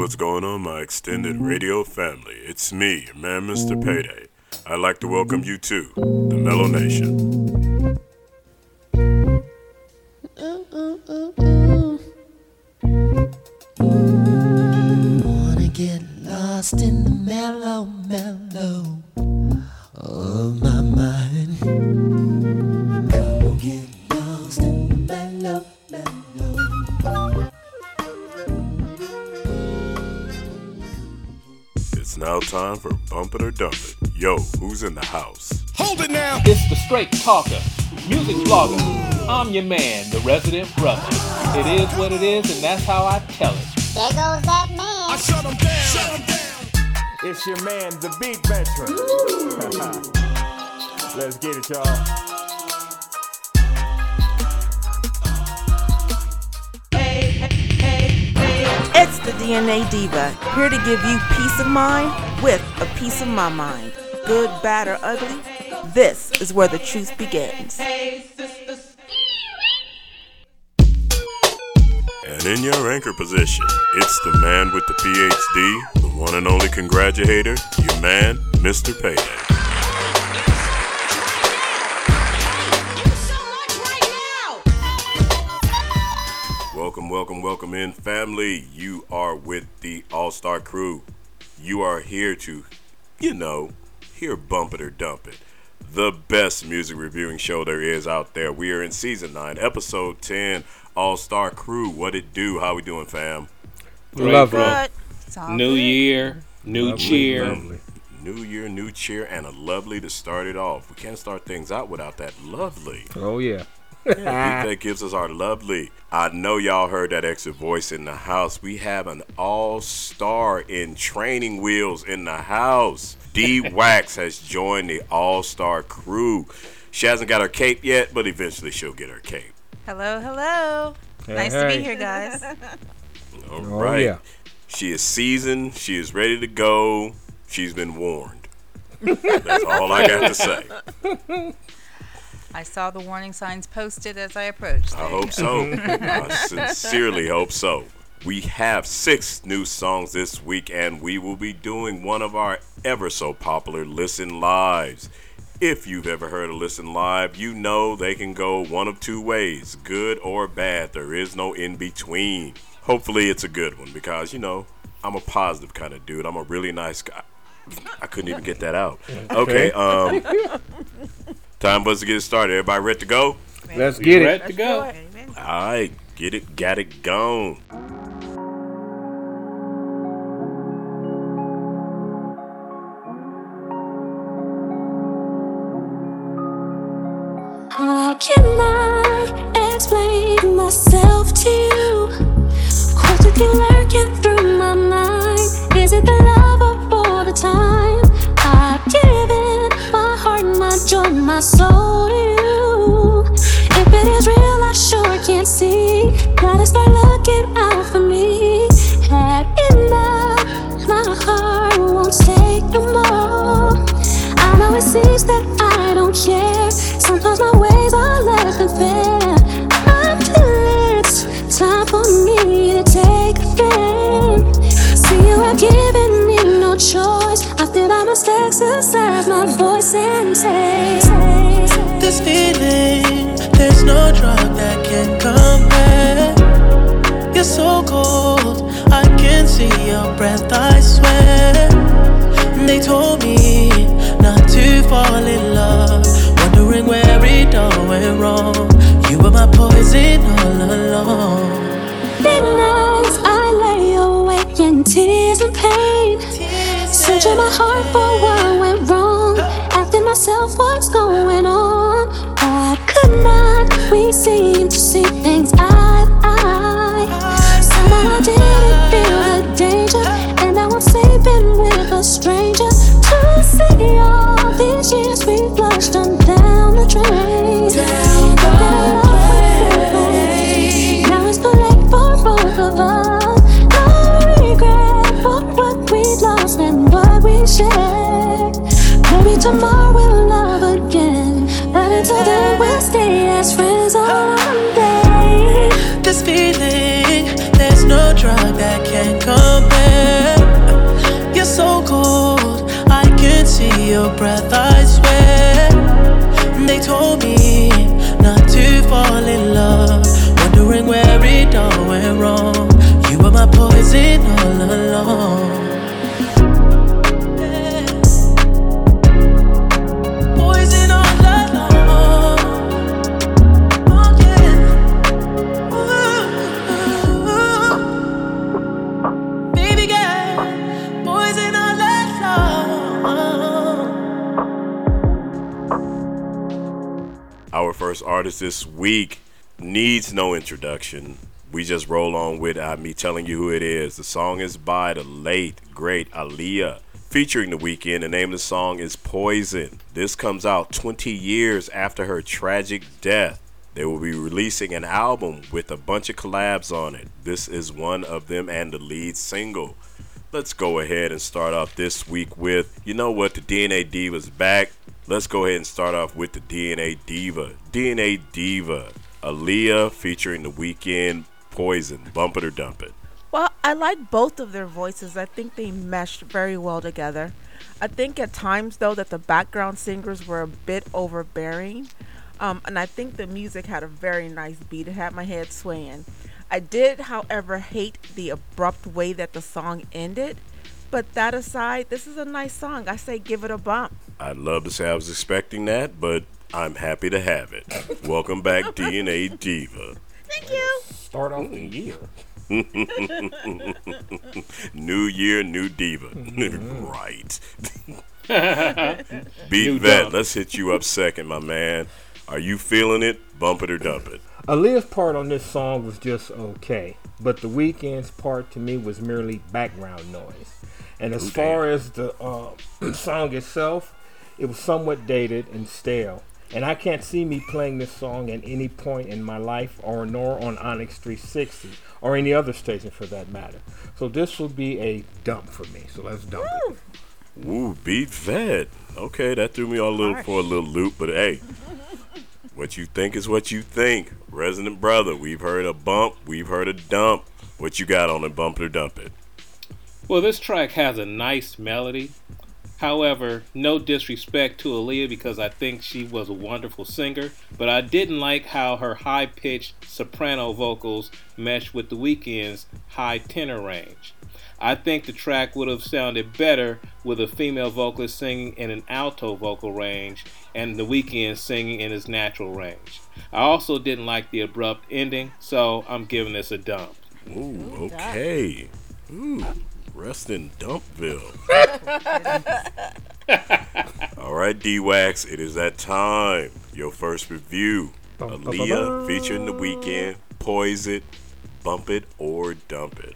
What's going on, my extended mm-hmm. radio family? It's me, your man, Mr. Mm-hmm. Payday. I'd like to welcome you to the Mellow Nation. Wanna get lost in the mellow, mellow of my mind. Now time for Bump It or Dump It. Yo, who's in the house? Hold it now. It's the straight talker, music blogger. I'm your man, the resident brother. It is what it is, and that's how I tell it. There goes that I man. shut him down. Shut him down. It's your man, the beat veteran. Let's get it, y'all. The DNA Diva, here to give you peace of mind with a piece of my mind. Good, bad, or ugly, this is where the truth begins. And in your anchor position, it's the man with the PhD, the one and only congratulator, your man, Mr. Payday. Welcome, welcome, welcome in, family. You are with the All Star Crew. You are here to, you know, hear Bump It or Dump It. The best music reviewing show there is out there. We are in season 9, episode 10, All Star Crew. What it do? How we doing, fam? Love But New good. year, new cheer. New year, new cheer, and a lovely to start it off. We can't start things out without that lovely. Oh yeah. That gives us our lovely. I know y'all heard that extra voice in the house. We have an all star in training wheels in the house. D Wax has joined the all star crew. She hasn't got her cape yet, but eventually she'll get her cape. Hello, hello. Hey, nice to be here, guys. All Oh, right. yeah. She is seasoned. She is ready to go. She's been warned. That's all I got to say. I saw the warning signs posted as I approached. I hope so. I sincerely hope so. We have six new songs this week, and we will be doing one of our ever so popular Listen Lives. If you've ever heard of Listen Live, you know they can go one of two ways good or bad. There is no in between. Hopefully, it's a good one because, you know, I'm a positive kind of dude. I'm a really nice guy. I couldn't even get that out. Okay, um, time was to get it started. Everybody ready to go? Let's We get it. ready to go. Amen. Alright, get it, got it, gone. Gotta start looking out for me. Had enough, my heart won't take no more. I know it seems that I don't care. Sometimes my ways are less than fair. Until it's time for me to take a stand. See, you have given me no choice. I feel I must exercise my voice and say, This feeling, there's no drug that can compare. You're so cold, I can see your breath, I swear. They told me not to fall in love, wondering where it all went wrong. You were my poison all along. Midnights I lay awake in tears and pain. Searching my heart for what went wrong. Asking myself what's going on. Things eye? Somehow I didn't feel the danger. And now I'm sleeping with a stranger. To see all these years we flushed on down the drain. Down the drain. Now it's too late for both of us. No regret for what we lost and what we shared. Maybe tomorrow we'll love again. But until then, we'll stay as friends drug that can't compare. You're so cold. I can see your breath, I swear. They told me not to fall in love. Wondering where it all went wrong. You were my poison all along. Our first artist this week needs no introduction. We just roll on with uh, me telling you who it is. The song is by the late, great Aaliyah, featuring The Weeknd. The name of the song is Poison. This comes out 20 years after her tragic death. They will be releasing an album with a bunch of collabs on it. This is one of them and the lead single. Let's go ahead and start off this week with, you know what, the DNA D was back. Let's go ahead and start off with the DNA Diva. DNA Diva, Aaliyah featuring The Weeknd, Poison, Bump It or Dump It. Well, I like both of their voices. I think they meshed very well together. I think at times, though, that the background singers were a bit overbearing. Um, and I think the music had a very nice beat. It had my head swaying. I did, however, hate the abrupt way that the song ended. But that aside, this is a nice song. I say give it a bump. I'd love to say I was expecting that, but I'm happy to have it. Welcome back, DNA Diva. Thank you. Start off the year. New year, new diva. right. Beat New Vet, dump. let's hit you up second, my man. Are you feeling it? Bump it or dump it. Aaliyah's part on this song was just okay, but the Weeknd's part to me was merely background noise. And as Okay. far as the uh, song itself, it was somewhat dated and stale. And I can't see me playing this song at any point in my life, or nor on Onyx 360, or any other station for that matter. So this will be a dump for me. So let's dump it. Ooh, beat Vet. Okay, that threw me all a little for a little loop, but hey, what you think is what you think. Resident brother, we've heard a bump, we've heard a dump. What you got on it, bump it dump it? Well, this track has a nice melody. However, no disrespect to Aaliyah because I think she was a wonderful singer, but I didn't like how her high pitched soprano vocals meshed with the Weeknd's high tenor range. I think the track would have sounded better with a female vocalist singing in an alto vocal range and the Weeknd singing in his natural range. I also didn't like the abrupt ending, so I'm giving this a dump. Ooh, okay. Ooh, rest in Dumpville. All right, D-Wax, it is that time. Your first review. Aaliyah featuring The Weeknd. Poise it, bump it, or dump it.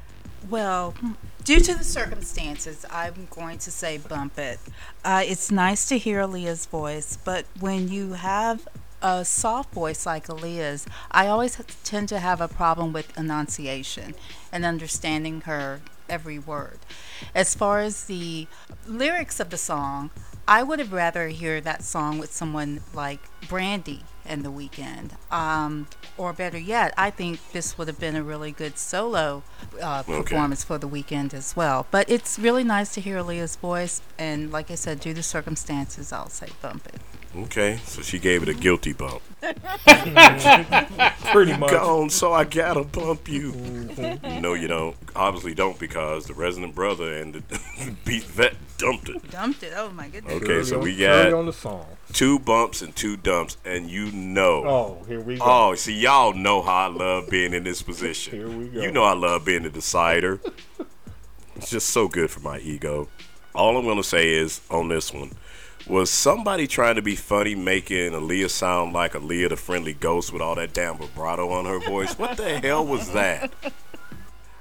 Well, due to the circumstances, I'm going to say bump it. Uh, it's nice to hear Aaliyah's voice, but when you have a soft voice like Aaliyah's, I always tend to have a problem with enunciation and understanding her every word. As far as the lyrics of the song, I would have rather hear that song with someone like Brandy and The Weeknd. Um, or better yet, I think this would have been a really good solo uh, performance for The Weeknd as well. But it's really nice to hear Leah's voice, and like I said, due to circumstances, I'll say bump it. Okay, so she gave it a guilty bump. Pretty much. Gone, so I gotta bump you. No, you don't. Obviously, don't because the resident brother and the beat vet dumped it. Dumped it. Oh my goodness. Okay, so Early we on- early got on the song. two bumps and two dumps, and you know. Oh, here we go. Oh, see, y'all know how I love being in this position. Here we go. You know I love being the decider. it's just so good for my ego. All I'm gonna say is on this one was somebody trying to be funny, making Aaliyah sound like Aaliyah the friendly ghost with all that damn vibrato on her voice. What the hell was that?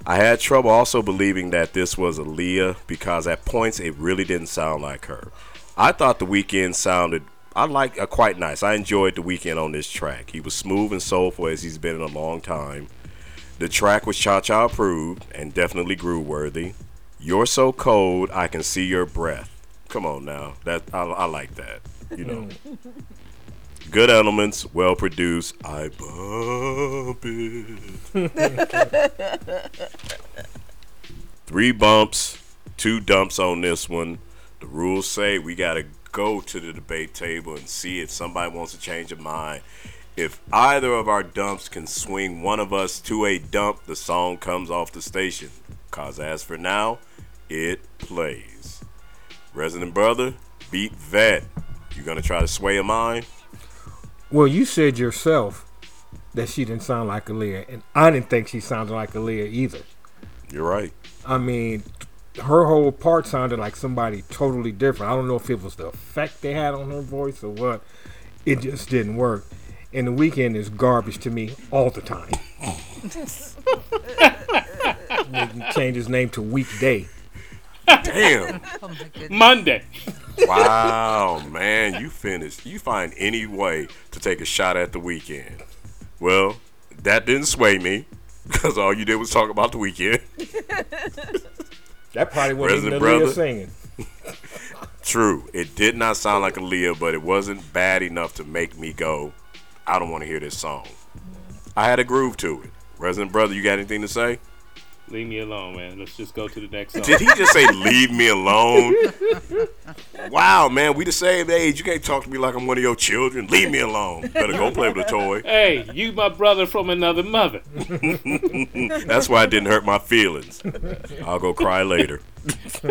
I had trouble also believing that this was Aaliyah because at points it really didn't sound like her. I thought the Weeknd sounded I like uh, quite nice. I enjoyed the Weeknd on this track. He was smooth and soulful as he's been in a long time. The track was Cha Cha approved and definitely groove worthy. You're so cold, I can see your breath. Come on now, that I, I like that. You know, good elements, well produced. I bump it. Three bumps, two dumps on this one. The rules say we got to go to the debate table and see if somebody wants to change their mind. If either of our dumps can swing one of us to a dump, the song comes off the station. Cause as for now, it plays. Resident brother, beat vet. You gonna try to sway a mind? Well, you said yourself that she didn't sound like Aaliyah, and I didn't think she sounded like Aaliyah either. You're right. I mean, her whole part sounded like somebody totally different. I don't know if it was the effect they had on her voice or what. It just didn't work. And the Weeknd is garbage to me all the time. Change his name to Weekday. Damn. Oh my. Monday. Wow, man, you finished. You find any way to take a shot at the Weeknd. Well, that didn't sway me because all you did was talk about the Weeknd. That probably wasn't Resident even Aaliyah singing. True, it did not sound like Aaliyah, but it wasn't bad enough to make me go, I don't want to hear this song. I had a groove to it. Resident brother, you got anything to say? Leave me alone, man. Let's just go to the next song. Did he just say leave me alone? Wow, man, we the same age. You can't talk to me like I'm one of your children. Leave me alone. Better go play with a toy. Hey, you my brother from another mother. That's why it didn't hurt my feelings. I'll go cry later.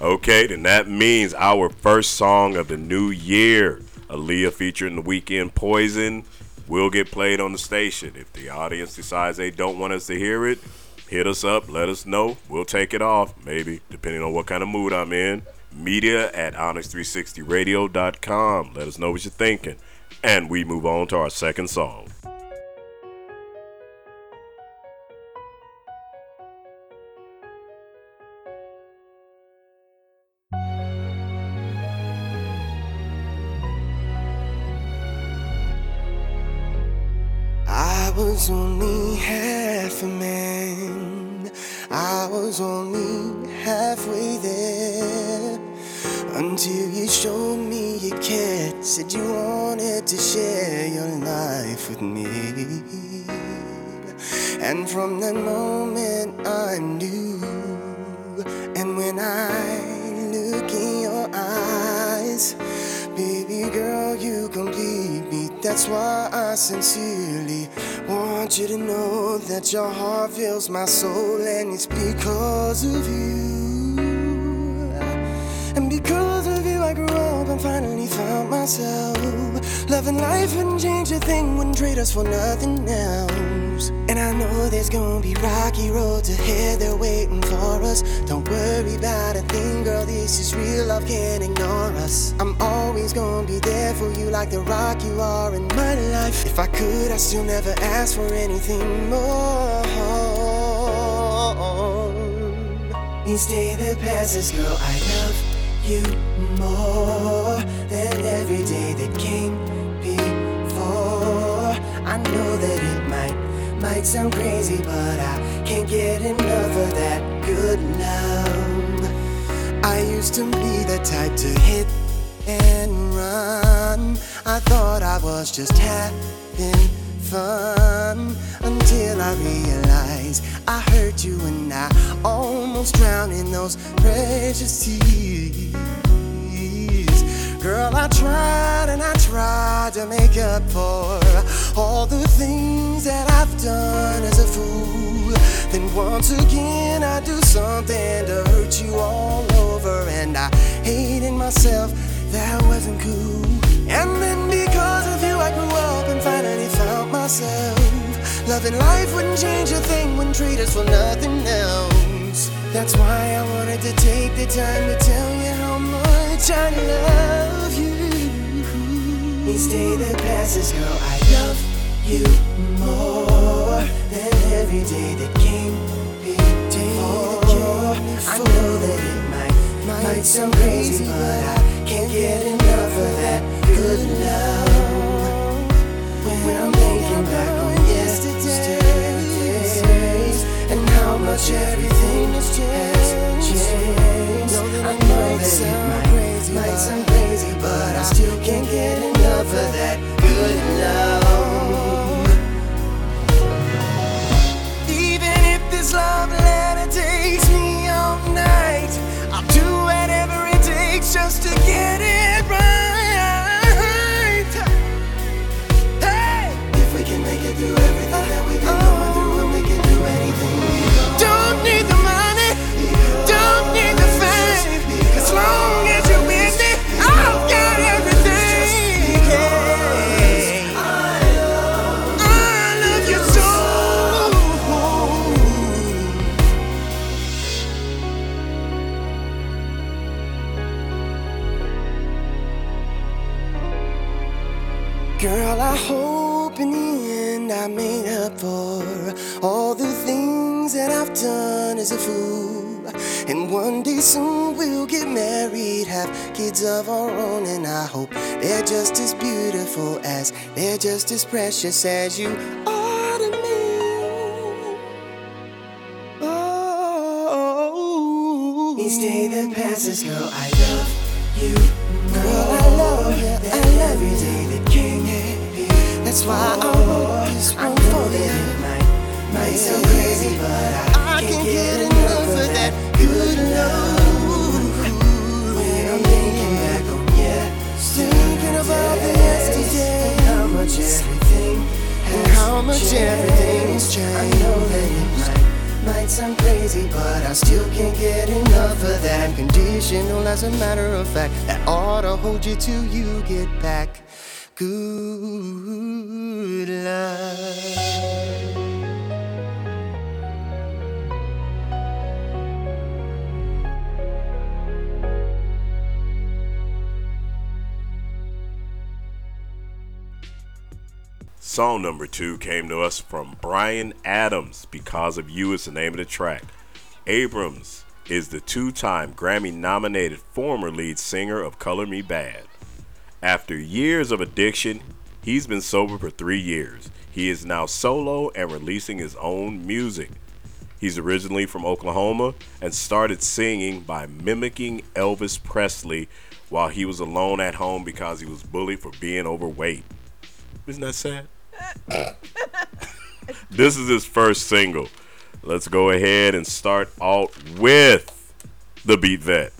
okay, then that means our first song of the new year, Aaliyah featuring the Weeknd Poison, will get played on the station. If the audience decides they don't want us to hear it, hit us up, let us know. We'll take it off, maybe, depending on what kind of mood I'm in. Media at onyx360radio.com. Let us know what you're thinking. And we move on to our second song. Was only half a man. I was only halfway there. Until you showed me you cared. Said you wanted to share your life with me. And from that moment I knew. And when I look in your eyes, baby girl, you complete. That's why I sincerely want you to know that your heart fills my soul, and it's because of you. And because of you, I grew up and finally found myself. Loving life wouldn't change a thing, wouldn't trade us for nothing else. And I know there's gonna be rocky roads ahead, they're waiting for us. Don't worry about a thing, girl, this is real, love can't ignore us. I'm always gonna be there for you like the rock you are in my life. If I could, I still never ask for anything more. Each day that passes, girl, I love you more than every day know that it might might sound crazy, but I can't get enough of that good love. I used to be the type to hit and run. I thought I was just having fun until I realized I hurt you and I almost drowned in those precious tears. Girl, I tried and I tried to make up for all done as a fool. Then once again, I do something to hurt you all over, and I hated myself. That wasn't cool. And then because of you, I grew up and finally found myself. Loving life wouldn't change a thing, wouldn't treat us for nothing else. That's why I wanted to take the time to tell you how much I love you. Each day that passes, girl, I love you every day that came before. I know that it might, might sound crazy, but I can't get enough of that good love. When I'm thinking back on yesterdays and how much everything has changed. I know that it might, might sound crazy, but I still can't get enough of that good love. this love letter takes me all night. I'll do whatever it takes just to get it. Done as a fool. And one day soon we'll get married, have kids of our own, and I hope they're just as beautiful as they're just as precious as you are Song number two came to us from Bryan Abrams. Because of You is the name of the track. Abrams is the two time Grammy nominated former lead singer of Color Me Badd. After years of addiction, he's been sober for three years. He is now solo and releasing his own music. He's originally from Oklahoma and started singing by mimicking Elvis Presley while he was alone at home because he was bullied for being overweight. Isn't that sad? this is his first single. Let's go ahead and start out with the Beat Vet.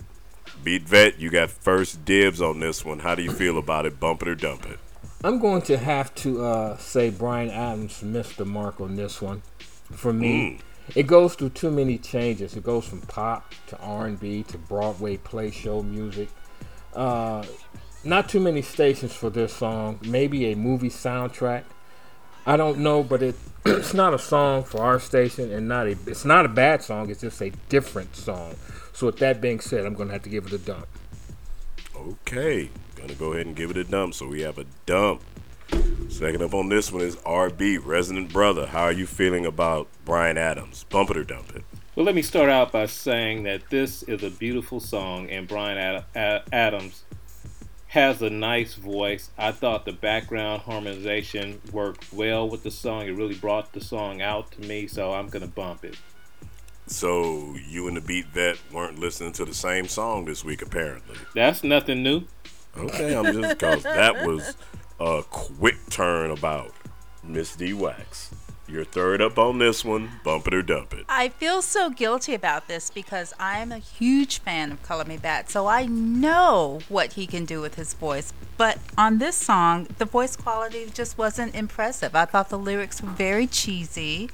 Beat Vet, you got first dibs on this one. How do you feel about it? Bump it or dump it? I'm going to have to uh, say Bryan Abrams missed the mark on this one. For me, it goes through too many changes. It goes from pop to R&B to Broadway play show music. Uh, not too many stations for this song. Maybe a movie soundtrack. I don't know, but it it's not a song for our station, and not a it's not a bad song. It's just a different song. So with that being said, I'm gonna have to give it a dump. Okay, gonna go ahead and give it a dump. So we have a dump. Second up on this one is RB, Resident Brother. How are you feeling about Bryan Abrams? Bump it or dump it? Well, let me start out by saying that this is a beautiful song, and Brian Ad- Ad- Adams has a nice voice. I thought the background harmonization worked well with the song. It really brought the song out to me, so I'm going to bump it. So you and the Beat Vet weren't listening to the same song this week, apparently. That's nothing new. Okay, I'm just because that was a quick turn about Miss D Wax. You're third up on this one. Bump it or dump it. I feel so guilty about this because I'm a huge fan of Color Me Badd, so I know what he can do with his voice. But on this song, the voice quality just wasn't impressive. I thought the lyrics were very cheesy.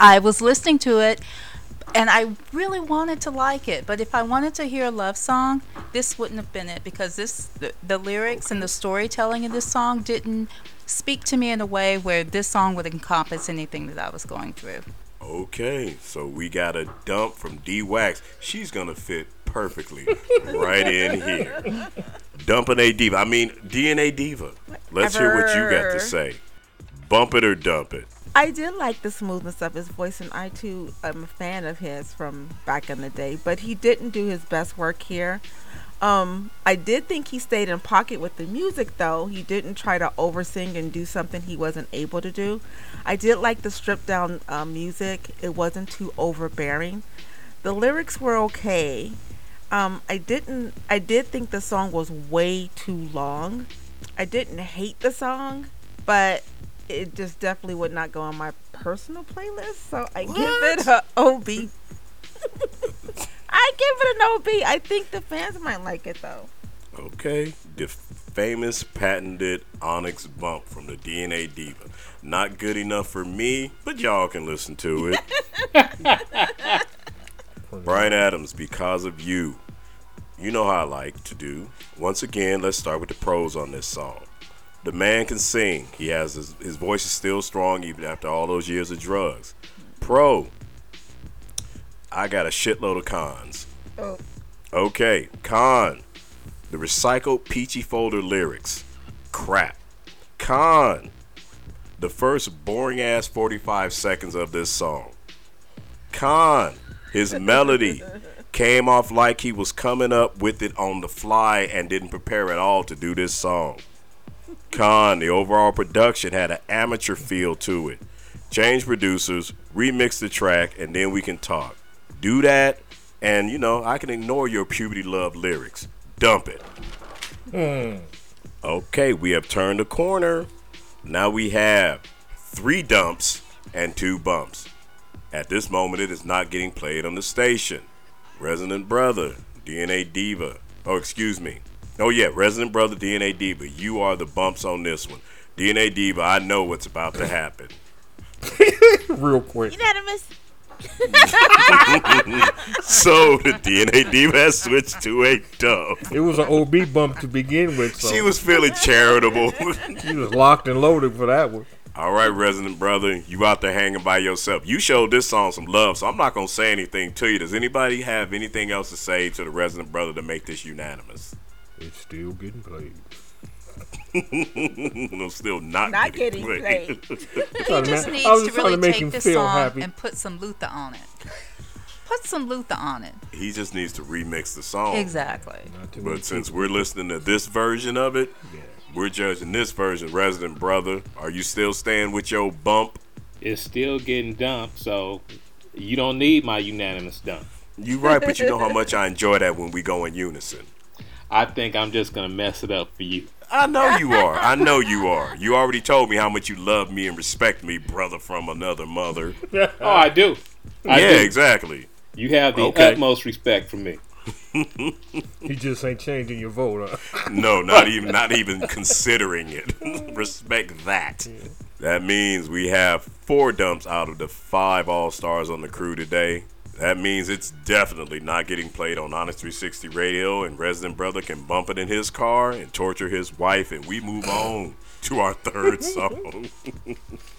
I was listening to it and I really wanted to like it, but if I wanted to hear a love song, this wouldn't have been it because this the, the lyrics and the storytelling in this song didn't speak to me in a way where this song would encompass anything that I was going through. Okay, so we got a dump from D Wax. She's gonna fit perfectly right in here. Dumping a diva. I mean DNA diva. Let's hear what you got to say. Bump it or dump it. I did like the smoothness of his voice, and I too am a fan of his from back in the day. But he didn't do his best work here. Um, I did think he stayed in pocket with the music, though. He didn't try to oversing and do something he wasn't able to do. I did like the stripped down uh, music. It wasn't too overbearing. The lyrics were okay. Um, I didn't. I did think the song was way too long. I didn't hate the song, but it just definitely would not go on my personal playlist. So I give it a OB. I give it an OB. I think the fans might like it though. Okay, the famous patented Onyx bump from the DNA Diva. Not good enough for me, but y'all can listen to it. Bryan Abrams, because of you. You know how I like to do. Once again, let's start with the pros on this song. The man can sing. He has his, his voice is still strong even after all those years of drugs. Pro. I got a shitload of cons. Oh. Okay, con. The recycled peachy folder lyrics. Crap. Con, the first boring ass 45 seconds of this song. Con, his melody came off like he was coming up with it on the fly and didn't prepare at all to do this song. Con, the overall production had an amateur feel to it. Change producers, remix the track, and then we can talk. Do that, and you know, I can ignore your puberty love lyrics. Dump it. Hmm. Okay, we have turned a corner. Now we have three dumps and two bumps. At this moment, it is not getting played on the station. Resident Brother, DNA Diva. Oh, excuse me. Oh, yeah, Resident Brother, DNA Diva. You are the bumps on this one. DNA Diva, I know what's about to happen. Real quick. Unanimous. So the DNA Diva has switched to a dub. It was an OB bump to begin with. So She was feeling charitable. she was locked and loaded for that one. All right, Resident Brother, you out there hanging by yourself. You showed this song some love, so I'm not gonna say anything to you. Does anybody have anything else to say to the Resident Brother to make this unanimous? It's still getting played. I'm still not, Not getting, getting played. played. He just needs I was to just to really make take this feel song happy. and put some Luther on it. Put some Luther on it. he just needs to remix the song. Exactly. Not too many But since people- we're listening to this version of it, Yeah. we're judging this version. Resident Brother, are you still staying with your bump? It's still getting dumped, so you don't need my unanimous dump. You're right, but you know how much I enjoy that when we go in unison. I think I'm just gonna mess it up for you. I know you are. I know you are. You already told me how much you love me and respect me, brother from another mother. Oh, I do. I yeah, do. exactly. You have the Okay. utmost respect for me. you just ain't changing your vote. Huh? No, not even not even considering it. Respect that. That means we have four dumps out of the five all stars on the crew today. That means it's definitely not getting played on Onyx 360 Radio, and Resident Brother can bump it in his car and torture his wife, and we move on to our third song.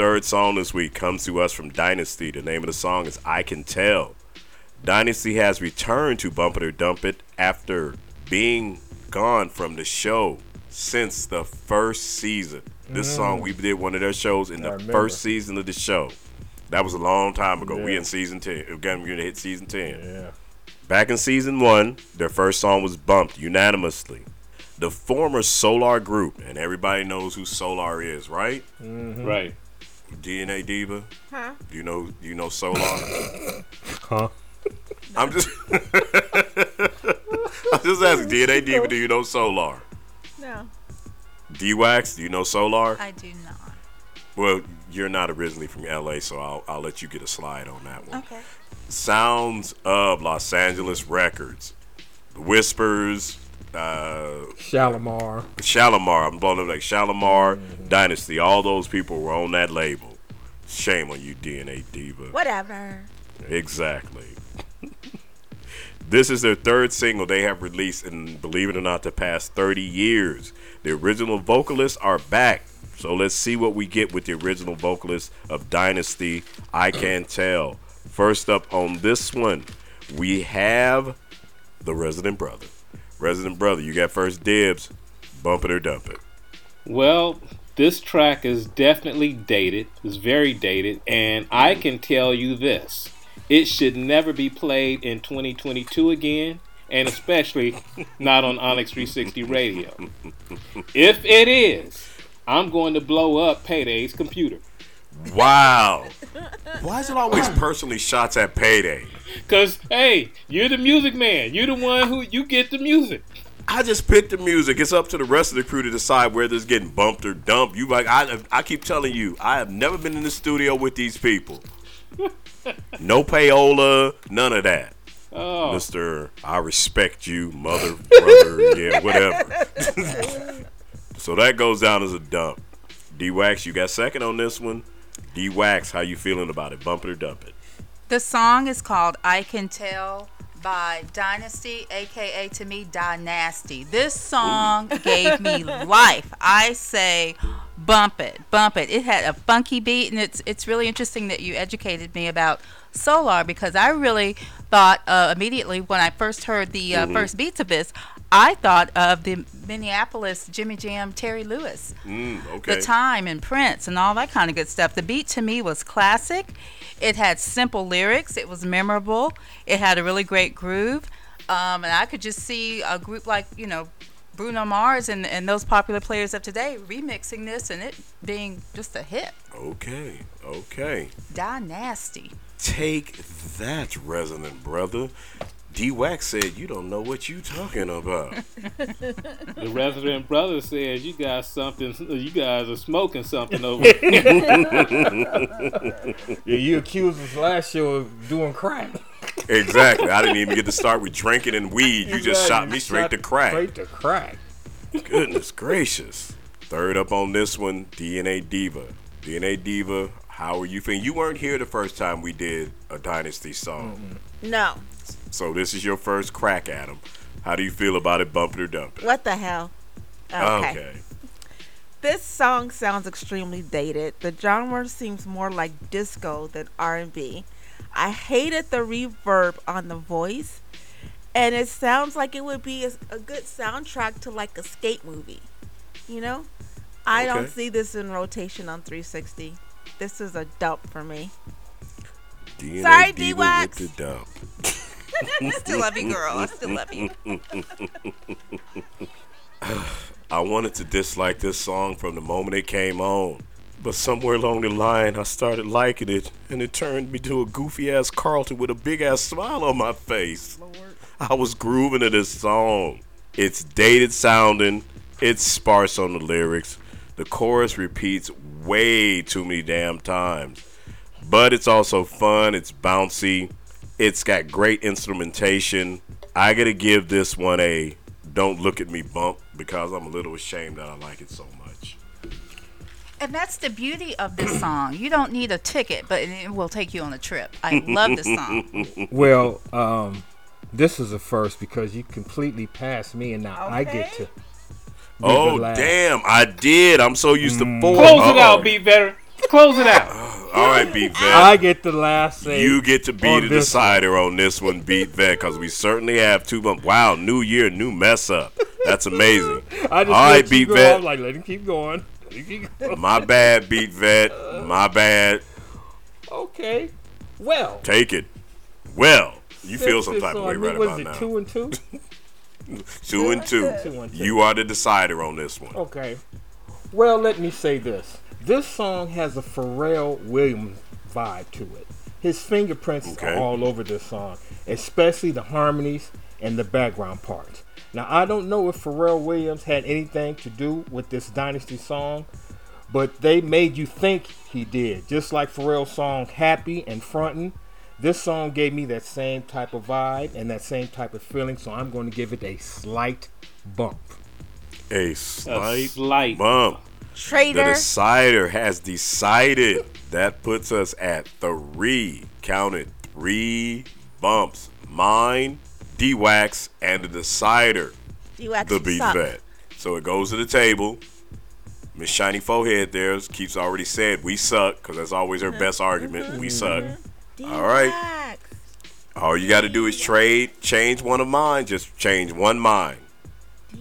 third song this week comes to us from Dynasty. The name of the song is I Can Tell. Dynasty has returned to Bump It or Dump It after being gone from the show since the first season. This mm. song, we did one of their shows in I the remember. first season of the show. That was a long time ago. We in season 10. Again, we're going to hit season 10. Yeah. Back in season one, their first song was bumped unanimously. The former Solar group, and everybody knows who Solar is, right? Mm-hmm. Right. DNA Diva. Huh? You know? You know Solar? Huh? I'm just. I'm just asking. DNA Diva. Do you know Solar? No. D Wax. Do you know Solar? I do not. Well, you're not originally from LA, so I'll I'll let you get a slide on that one. Okay. Sounds of Los Angeles Records. The Whispers. Uh, Shalimar. Shalimar. I'm blowing up like Shalimar, Dynasty. All those people were on that label. Shame on you, DNA Diva. Whatever. Exactly. this is their third single they have released in, believe it or not, the past 30 years. The original vocalists are back. So let's see what we get with the original vocalist of Dynasty, I Can Tell. First up on this one, we have the Resident Brother. Resident Brother, you got first dibs. Bump it or dump it. Well, this track is definitely dated. It's very dated, and I can tell you this: it should never be played in 2022 again, and especially not on Onyx 360 Radio. If it is, I'm going to blow up Payday's computer. Wow. Why is it always personally shots at payday? Cause hey, you're the music man. You're the one who you get the music. I just picked the music. It's up to the rest of the crew to decide whether it's getting bumped or dumped. You like I I keep telling you, I have never been in the studio with these people. No payola, none of that. Oh, Mister, I respect you, mother, brother, yeah, whatever. so that goes down as a dump. D Wax, you got second on this one. D Wax, how you feeling about it? Bump it or dump it? The song is called I Can Tell by Dynasty, aka to me Dynasty. This song gave me life. I say bump it, bump it. It had a funky beat and it's it's really interesting that you educated me about Solar because I really thought uh, immediately when I first heard the uh, first beats of this, I thought of the Minneapolis Jimmy Jam Terry Lewis Mm, okay. the time and Prince and all that kind of good stuff. The beat to me was classic. It had simple lyrics. It was memorable. It had a really great groove. Um, and I could just see a group like, you know, Bruno Mars and, and those popular players of today remixing this and it being just a hit. Okay, okay. Dynasty. Take that, Resident Brother. D Wax said you don't know what you talking about. the resident brother says you got something. You guys are smoking something over. there. Yeah, you accused us last show of doing crack. exactly. I didn't even get to start with drinking and weed. You just shot me straight Shot to crack. Straight to crack. Goodness gracious. Third up on this one, DNA Diva. DNA Diva, how are you feeling? You weren't here the first time we did a Dynasty song. No. So this is your first crack at them. How do you feel about it, bump it or dump it? What the hell? okay. This song sounds extremely dated. The genre seems more like disco than R&B. I hated the reverb on the voice, and it sounds like it would be a, a good soundtrack to like a skate movie. You know, I don't see this in rotation on 360. This is a dump for me. DNA Sorry, the dump. I still love you, girl. I still love you. I wanted to dislike this song from the moment it came on. But somewhere along the line, I started liking it, and it turned me to a goofy ass Carlton with a big ass smile on my face. I was grooving to this song. It's dated sounding, it's sparse on the lyrics. The chorus repeats way too many damn times. But it's also fun, it's bouncy, it's got great instrumentation. I gotta give this one a don't look at me bump because I'm a little ashamed that I like it so much. And that's the beauty of this song. You don't need a ticket, but it will take you on a trip. I love this song. Well, um, this is a first because you completely passed me, and now I get to. Be the Oh last. damn, I did. I'm so used to mm. four. Close it Uh-oh. out, beat better. close it out. All right, Beat Vet. I get the last say. You get to be the this decider on this one, Beat Vet, because we certainly have two bump. Wow, new year, new mess up. That's amazing. I just All let right, you Beat go. Vet. I'm like, let him keep going. Let him keep going. My bad, Beat Vet. Uh, My bad. Okay. Well, Take it. Well, you feel some type of way me, right what about is it, now. Two and two. Two and two. Two and two. You are the decider on this one. Okay. Well, let me say this. This song has a Pharrell Williams vibe to it. His fingerprints Okay. are all over this song, especially the harmonies and the background parts. Now, I don't know if Pharrell Williams had anything to do with this Dynasty song, but they made you think he did. Just like Pharrell's song Happy and Frontin', this song gave me that same type of vibe and that same type of feeling, so I'm going to give it a slight bump. A slight, slight bump. The decider has decided. That puts us at three. Counted three bumps. Mine, D Wax, and the decider, D-Wax, the beat suck. vet. So it goes to the table. Miss Shiny Forehead there keeps already said we suck because that's always her uh-huh. best argument. Mm-hmm. We suck. Mm-hmm. All right. D-Wax. All you got to do is trade, change one of mine. Just change one mine.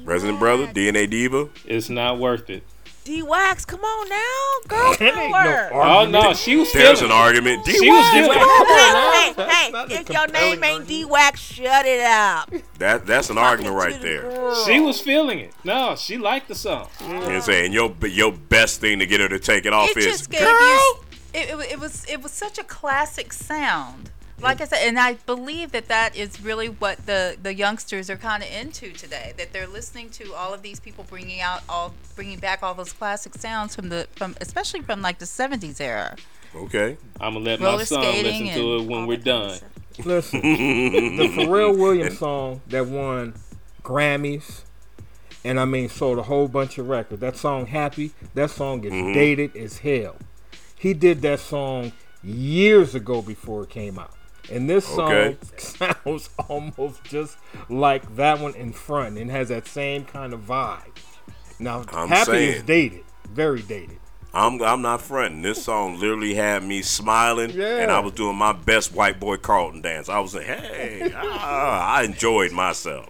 Resident Brother, DNA Diva. It's not worth it. D-Wax, come on now. Girl That ain't no. Oh no, she was There's feeling an argument. D She was Wax. hey, hey, hey, if your name compelling ain't D-Wax, shut it up. That that's an argument right to the there. girl. She was feeling it. No, she liked the song. And saying your your best thing to get her to take it off It is just gave you. It, it, it was it was such a classic sound. Like I said, and I believe that that is really what the, the youngsters are kind of into today. That they're listening to all of these people bringing out all bringing back all those classic sounds from the from especially from like the '70s era. okay. I'm gonna let my son listen to it when we're that kind of done. Listen, the Pharrell Williams song that won Grammys, and I mean sold a whole bunch of records. That song "Happy," that song is mm-hmm. dated as hell. He did that song years ago before it came out, and this song Okay. sounds almost just like that one in front, and has that same kind of vibe. Now, I'm "Happy" is dated, very dated. I'm I'm not fronting. This song literally had me smiling, Yeah. and I was doing my best white boy Carlton dance. I was like, hey, ah, I enjoyed myself.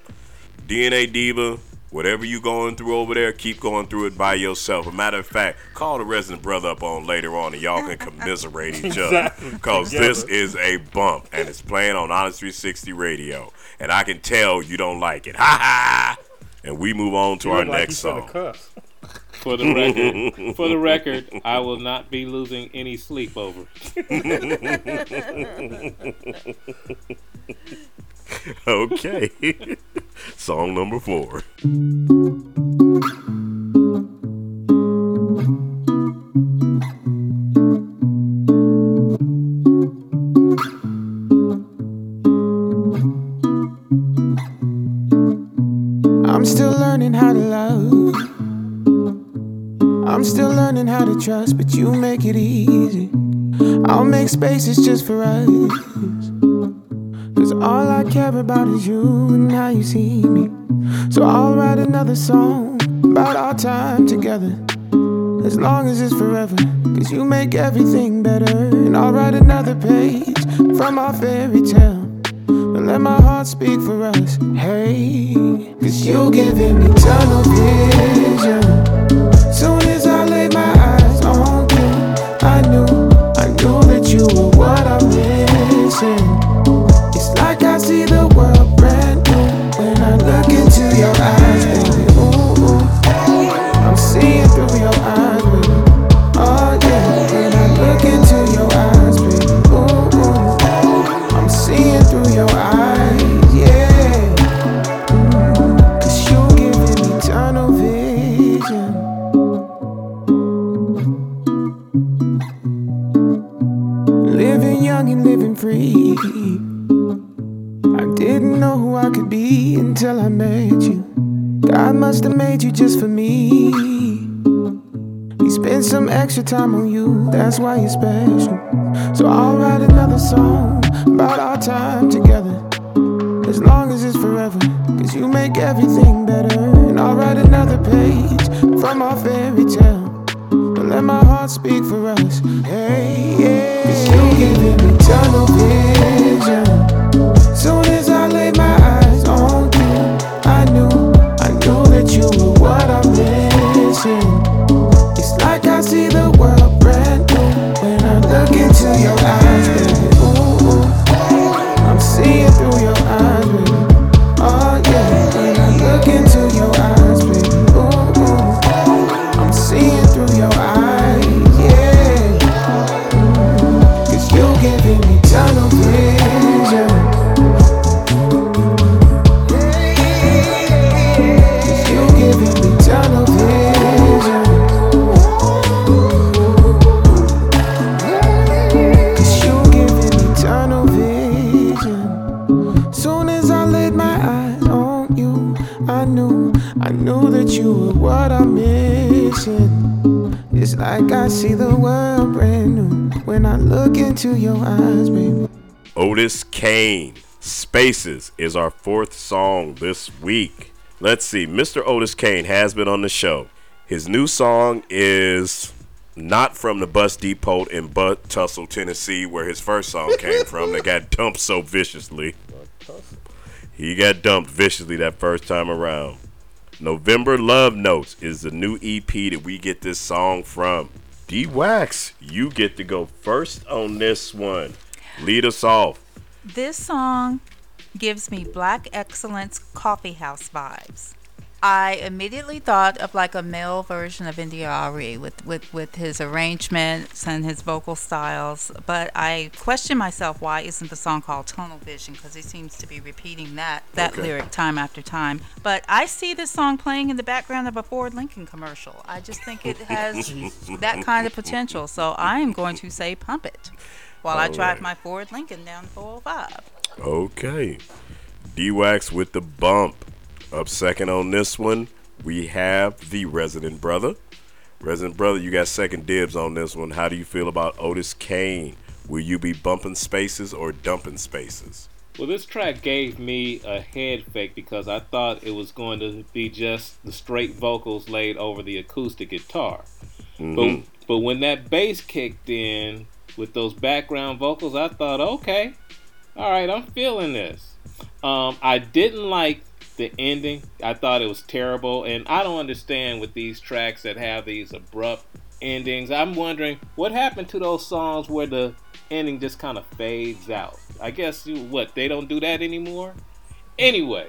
DNA Diva, whatever you going through over there, keep going through it by yourself. A matter of fact, call the resident brother up on later on, and y'all can commiserate each other. Because this is a bump, and it's playing on Onyx 360 Radio, and I can tell you don't like it. Ha ha! And we move on to You our like next you finna song. For the record, for the record, I will not be losing any sleep over. Okay. Song number four. I'm still learning how to love. I'm still learning how to trust, but you make it easy. I'll make spaces just for us. Cause all I care about is you and how you see me. So I'll write another song about our time together. As long as it's forever. Cause you make everything better. And I'll write another page from our fairy tale. But let my heart speak for us. Hey, cause you giving me tunnel vision. Soon as I laid my eyes on you, I knew, I knew that you were what I'm missing. Time on you, that's why you're special. Spaces is our fourth song this week. Let's see. Mr. Otis Kane has been on the show. His new song is not from the bus depot in Butt Tussle, Tennessee, where his first song came from. They got dumped so viciously. He got dumped viciously that first time around. November Love Notes is the new EP that we get this song from. D Wax, you get to go first on this one. Lead us off. This song gives me Black Excellence Coffee House vibes. I immediately thought of like a male version of India Arie with, with, with his arrangements and his vocal styles, but I question myself why isn't the song called Tunnel Vision because he seems to be repeating that that Okay. lyric time after time. But I see this song playing in the background of a Ford Lincoln commercial. I just think it has that kind of potential. So I am going to say pump it while I drive right. my Ford Lincoln down 405. Okay. D Wax with the bump. Up second on this one, we have the Resident Brother. Resident Brother, you got second dibs on this one. How do you feel about Otis Kane? Will you be bumping spaces or dumping spaces? Well, this track gave me a head fake because I thought it was going to be just the straight vocals laid over the acoustic guitar. Mhm. But but when that bass kicked in with those background vocals, I thought, okay, all right, I'm feeling this. Um, I didn't like the ending. I thought it was terrible, and I don't understand with these tracks that have these abrupt endings. I'm wondering what happened to those songs where the ending just kind of fades out. I guess you- what they don't do that anymore. Anyway,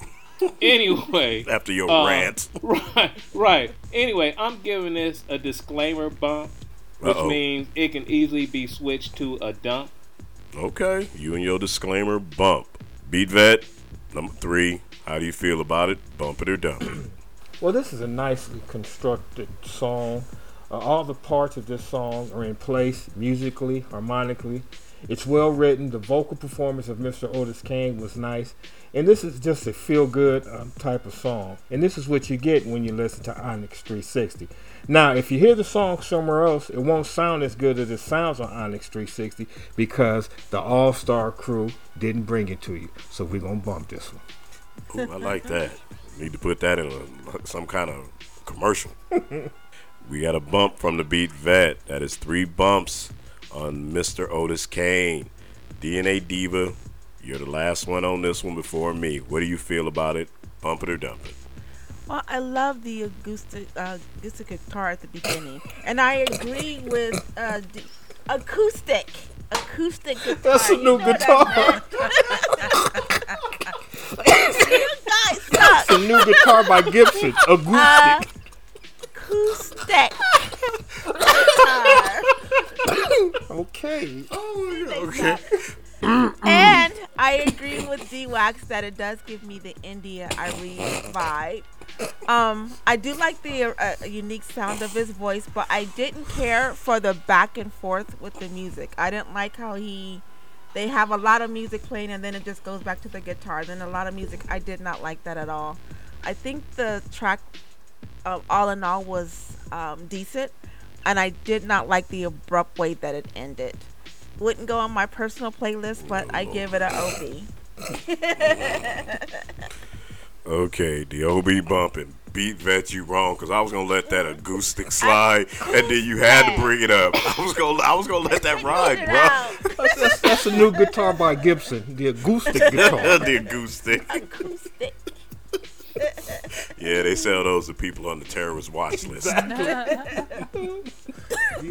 anyway, After your uh, rant. Right, right. Anyway, I'm giving this a disclaimer bump, which Uh-oh. means it can easily be switched to a dump. Okay, you and your disclaimer bump. Beat Vet, number three. How do you feel about it? Bump it or dump it? Well, this is a nicely constructed song. Uh, all the parts of this song are in place musically, harmonically. It's well written. The vocal performance of Mr. Otis Kane was nice. And this is just a feel good um, type of song. And this is what you get when you listen to Onyx 360. Now, if you hear the song somewhere else, it won't sound as good as it sounds on Onyx 360 because the All Star crew didn't bring it to you. So we're going to bump this one. Ooh, I like that. Need to put that in a, some kind of commercial. we got a bump from the Beat Vet. That is three bumps on Mr. Otis Kane. DNA Diva, you're the last one on this one before me. What do you feel about it? Bump it or dump it? Well, I love the acoustic, uh, acoustic guitar at the beginning, and I agree with uh, the acoustic, acoustic guitar. That's a You new know guitar. You guys suck. It's a new guitar by Gibson, acoustic. Acoustic. okay. Oh, Okay. And I agree with D Wax that it does give me the India Arie vibe. Um, I do like the uh, unique sound of his voice, but I didn't care for the back and forth with the music. I didn't like how he. They have a lot of music playing and then it just goes back to the guitar. Then a lot of music. I did not like that at all. I think the track, uh, all in all, was um, decent, and I did not like the abrupt way that it ended wouldn't go on my personal playlist, but I give it a OB. Okay, the OB bumping. beat vet you wrong because I was gonna let that acoustic slide, and then you had to bring it up. I was gonna I was gonna let that ride, bro. That's, that's, that's a new guitar by Gibson, the acoustic guitar. the acoustic. Acoustic. Yeah, they sell those to people on the terrorist watch list. the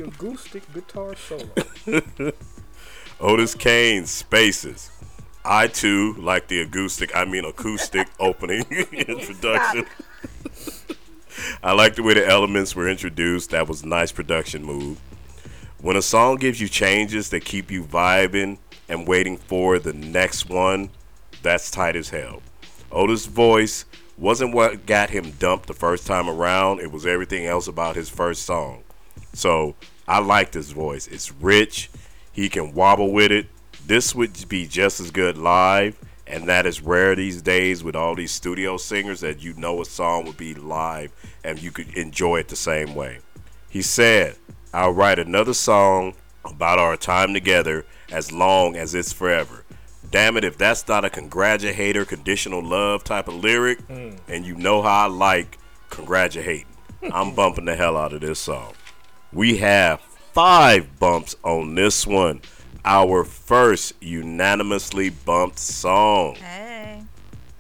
acoustic guitar solo. Otis Kane, Spaces. I too like the acoustic, I mean acoustic opening introduction. I like the way the elements were introduced. That was a nice production move. When a song gives you changes that keep you vibing and waiting for the next one, that's tight as hell. Otis' voice wasn't what got him dumped the first time around, it was everything else about his first song. So I like this voice. It's rich, he can wobble with it. This would be just as good live, and that is rare these days with all these studio singers that you know a song would be live and you could enjoy it the same way. He said, I'll write another song about our time together as long as it's forever. Damn it, if that's not a congratulator, conditional love type of lyric, hmm. and you know how I like congratulating, I'm bumping the hell out of this song. We have five bumps on this one. Our first unanimously bumped song. Hey.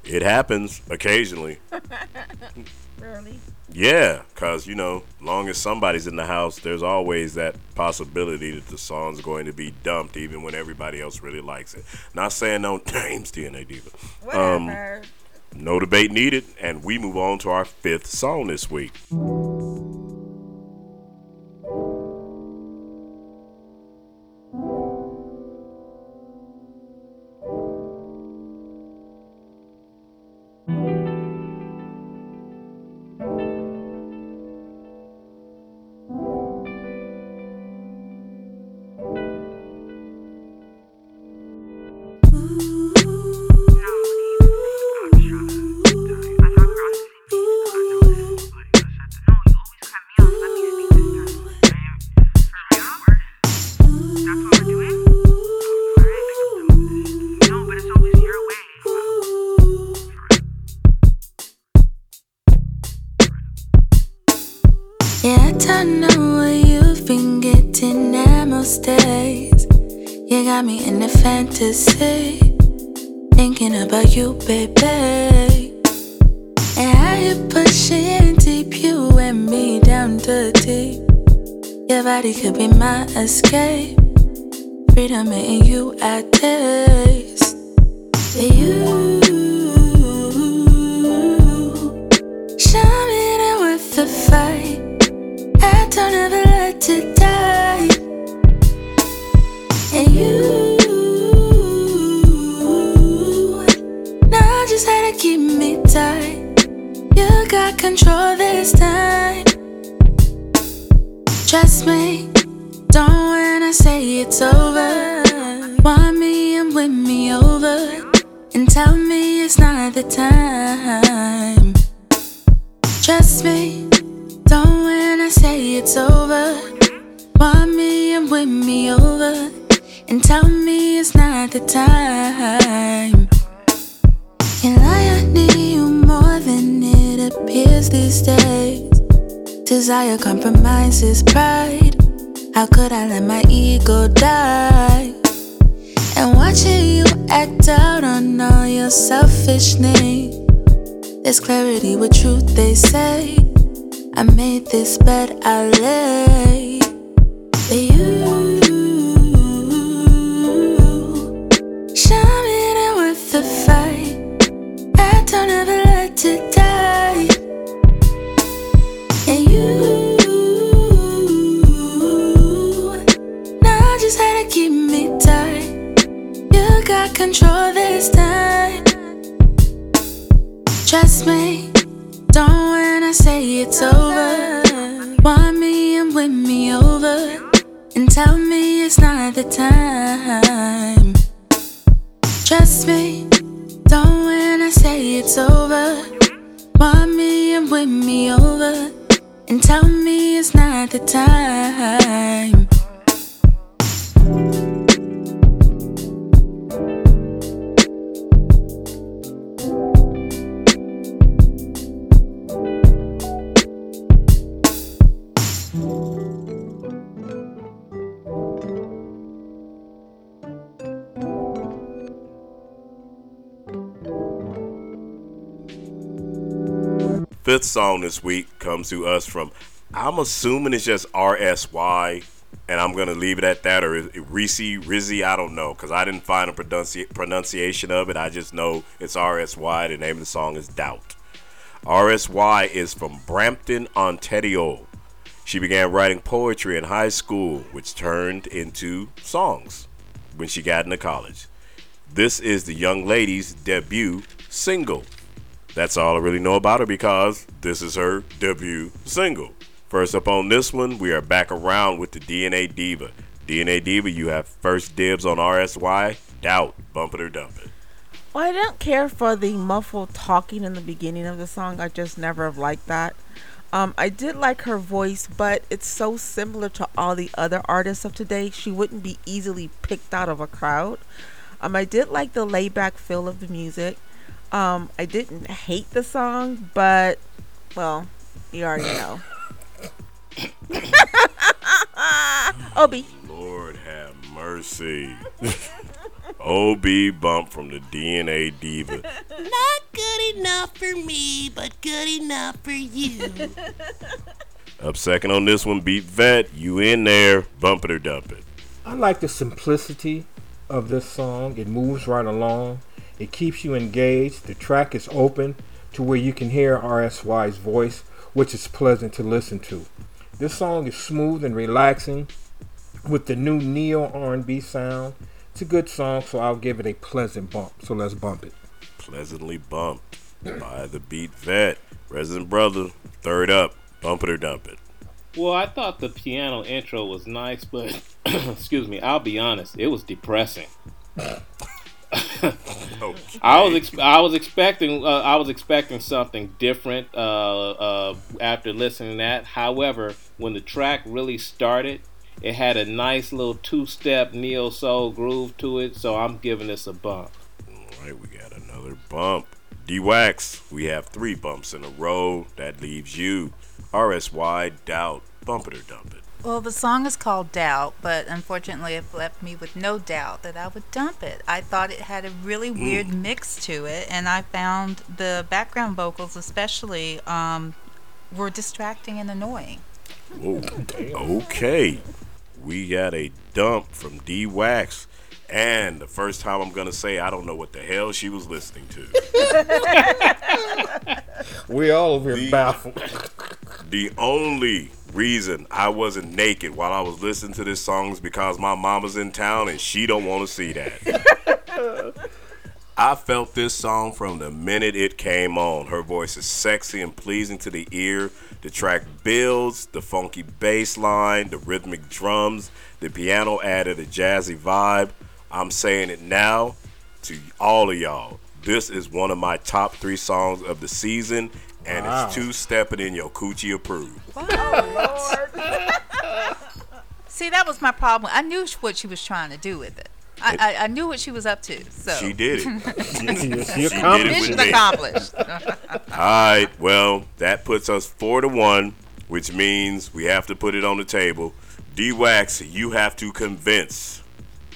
It happens occasionally. Really? Yeah, because, you know, long as somebody's in the house, there's always that possibility that the song's going to be dumped even when everybody else really likes it. Not saying no names, DNA Diva. Um, Whatever. no debate needed, and we move on to our fifth song this week. Baby. And how you pushing deep, you and me down the deep. Your body could be my escape. Freedom in you, I taste. You. Got control this time. Trust me, don't when I say it's over. Want me and win me over. And tell me it's not the time. Trust me, don't when I say it's over. Want me and win me over. And tell me it's not the time. Can I need you appears these days? Desire compromises pride. How could I let my ego die? And watching you act out on all your selfish needs. There's clarity with truth, they say. I made this bed I lay. For you. Me that worth the fight. I don't ever like to control this time. Trust me, don't when I say it's over. Want me and win me over. And tell me it's not the time. Trust me, don't when I say it's over. Want me and win me over. And tell me it's not the time. Fifth song this week comes to us from, I'm assuming it's just RSY, and I'm gonna leave it at that, or Risi, Rizzy, I don't know, because I didn't find a pronunci- pronunciation of it. I just know it's RSY. The name of the song is Doubt. RSY is from Brampton, Ontario. She began writing poetry in high school, which turned into songs when she got into college. This is the young lady's debut single. That's all I really know about her because this is her debut single. First up on this one, we are back around with the DNA Diva. DNA Diva, you have first dibs on RSY. Doubt, bump it or dump it. Well, I don't care for the muffled talking in the beginning of the song. I just never have liked that. Um, I did like her voice, but it's so similar to all the other artists of today. She wouldn't be easily picked out of a crowd. Um, I did like the laid back feel of the music. Um, I didn't hate the song, but well, you already know. Obi. Lord have mercy. OB bump from the DNA Diva. Not good enough for me, but good enough for you. Up second on this one, Beat Vet. You in there. Bump it or dump it. I like the simplicity of this song. It moves right along. It keeps you engaged. The track is open to where you can hear RSY's voice, which is pleasant to listen to. This song is smooth and relaxing with the new neo R&B sound. It's a good song, so I'll give it a pleasant bump. So let's bump it. Pleasantly bumped by the Beat Vet. Resident Brother, third up. Bump it or dump it. Well, I thought the piano intro was nice, but excuse me, I'll be honest, it was depressing. Okay. I was ex- I was expecting uh, I was expecting something different uh, uh, after listening to that. However, when the track really started, it had a nice little two-step neo soul groove to it, so I'm giving this a bump. All right, we got another bump. D-Wax, we have three bumps in a row. That leaves you. RSY, Doubt, bump it or dump it. Well, the song is called Doubt, but unfortunately, it left me with no doubt that I would dump it. I thought it had a really weird mix to it, and I found the background vocals, especially, um, were distracting and annoying. Whoa. Okay. We got a dump from D Wax. And the first time I'm going to say, I don't know what the hell she was listening to. We all over The- baffled. the only reason I wasn't naked while I was listening to this song is because my mama's in town and she don't want to see that. I felt this song from the minute it came on. Her voice is sexy and pleasing to the ear. The track builds, the funky bass line, the rhythmic drums, the piano added a jazzy vibe. I'm saying it now to all of y'all. This is one of my top three songs of the season, and Wow. it's two stepping in your coochie approved. See, that was my problem. I knew what she was trying to do with it. I, I, I knew what she was up to. So She did it. She She did accomplished it mission me. accomplished. All right, well, that puts us four to one, which means we have to put it on the table. D Wax, you have to convince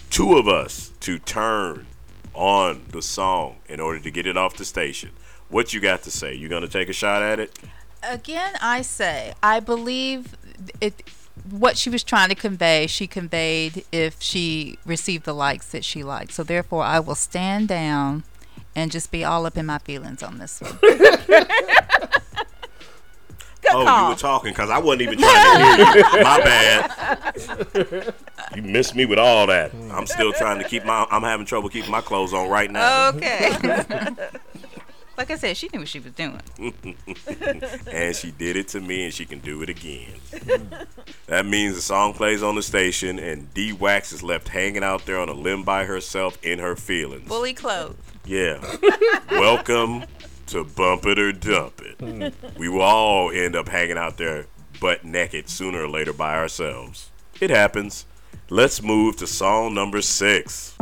two of us to turn on the song in order to get it off the station. What you got to say? You gonna take a shot at it? Again, I say I believe it. What she was trying to convey, she conveyed if she received the likes that she liked. So therefore, I will stand down and just be all up in my feelings on this one. oh, you were talking because I wasn't even trying to hear you. My bad. You missed me with all that. I'm still trying to keep my. I'm having trouble keeping my clothes on right now. Okay. like I said, she knew what she was doing. and she did it to me, and she can do it again. that means the song plays on the station, and D Wax is left hanging out there on a limb by herself in her feelings. Fully clothed. Yeah. Welcome to Bump It or Dump It. we will all end up hanging out there butt naked sooner or later by ourselves. It happens. Let's move to song number six.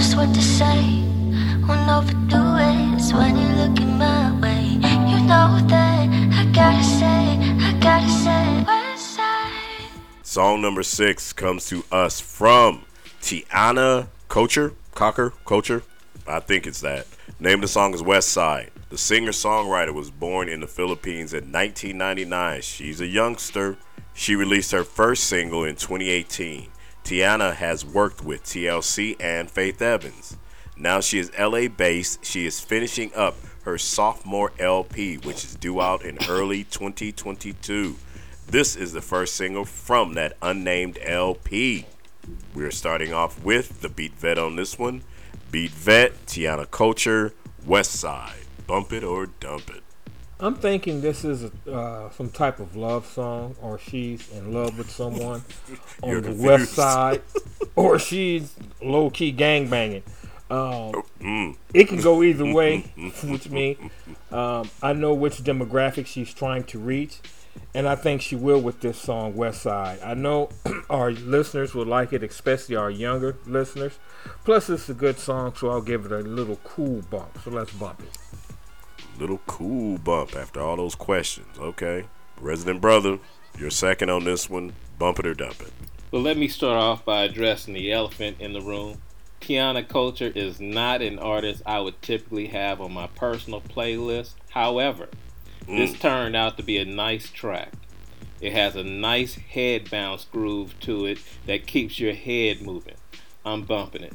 Just what to say. Won't overdo it, when you look in my way. You know that I gotta say, I gotta say. Song number six comes to us from Tiana Kocher. Cocker? Cocher? I think it's that. Name of the song is West Side. The singer songwriter was born in the Philippines in 1999. She's a youngster. She released her first single in 2018. Tiana has worked with TLC and Faith Evans. Now she is LA based. She is finishing up her sophomore LP, which is due out in early 2022. This is the first single from that unnamed LP. We're starting off with the Beat Vet on this one. Beat Vet, Tiana Culture, West Side. Bump it or dump it. I'm thinking this is uh, some type of love song, or she's in love with someone on the confused. west side, or she's low key gang banging. Um, Mm. it can go either way with me. Um, I know which demographic she's trying to reach, and I think she will with this song, West Side. I know our listeners will like it, especially our younger listeners. Plus, it's a good song, so I'll give it a little cool bump. So let's bump it. Little cool bump after all those questions. Okay. Resident Brother, you're second on this one. Bump it or dump it. Well, let me start off by addressing the elephant in the room. Kiana Culture is not an artist I would typically have on my personal playlist. However, mm. this turned out to be a nice track. It has a nice head bounce groove to it that keeps your head moving. I'm bumping it.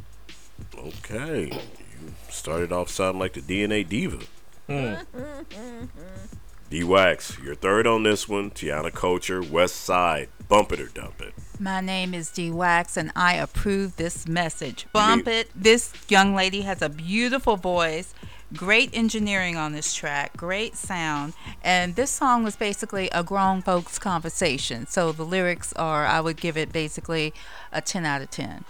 Okay. You started off sounding like the DNA diva. Hmm. D Wax, you're third on this one. Tiana Culture, West Side. Bump it or dump it. My name is D Wax, and I approve this message. Bump it. This young lady has a beautiful voice, great engineering on this track, great sound, and this song was basically a grown folks conversation. So the lyrics are, I would give it basically a 10 out of 10.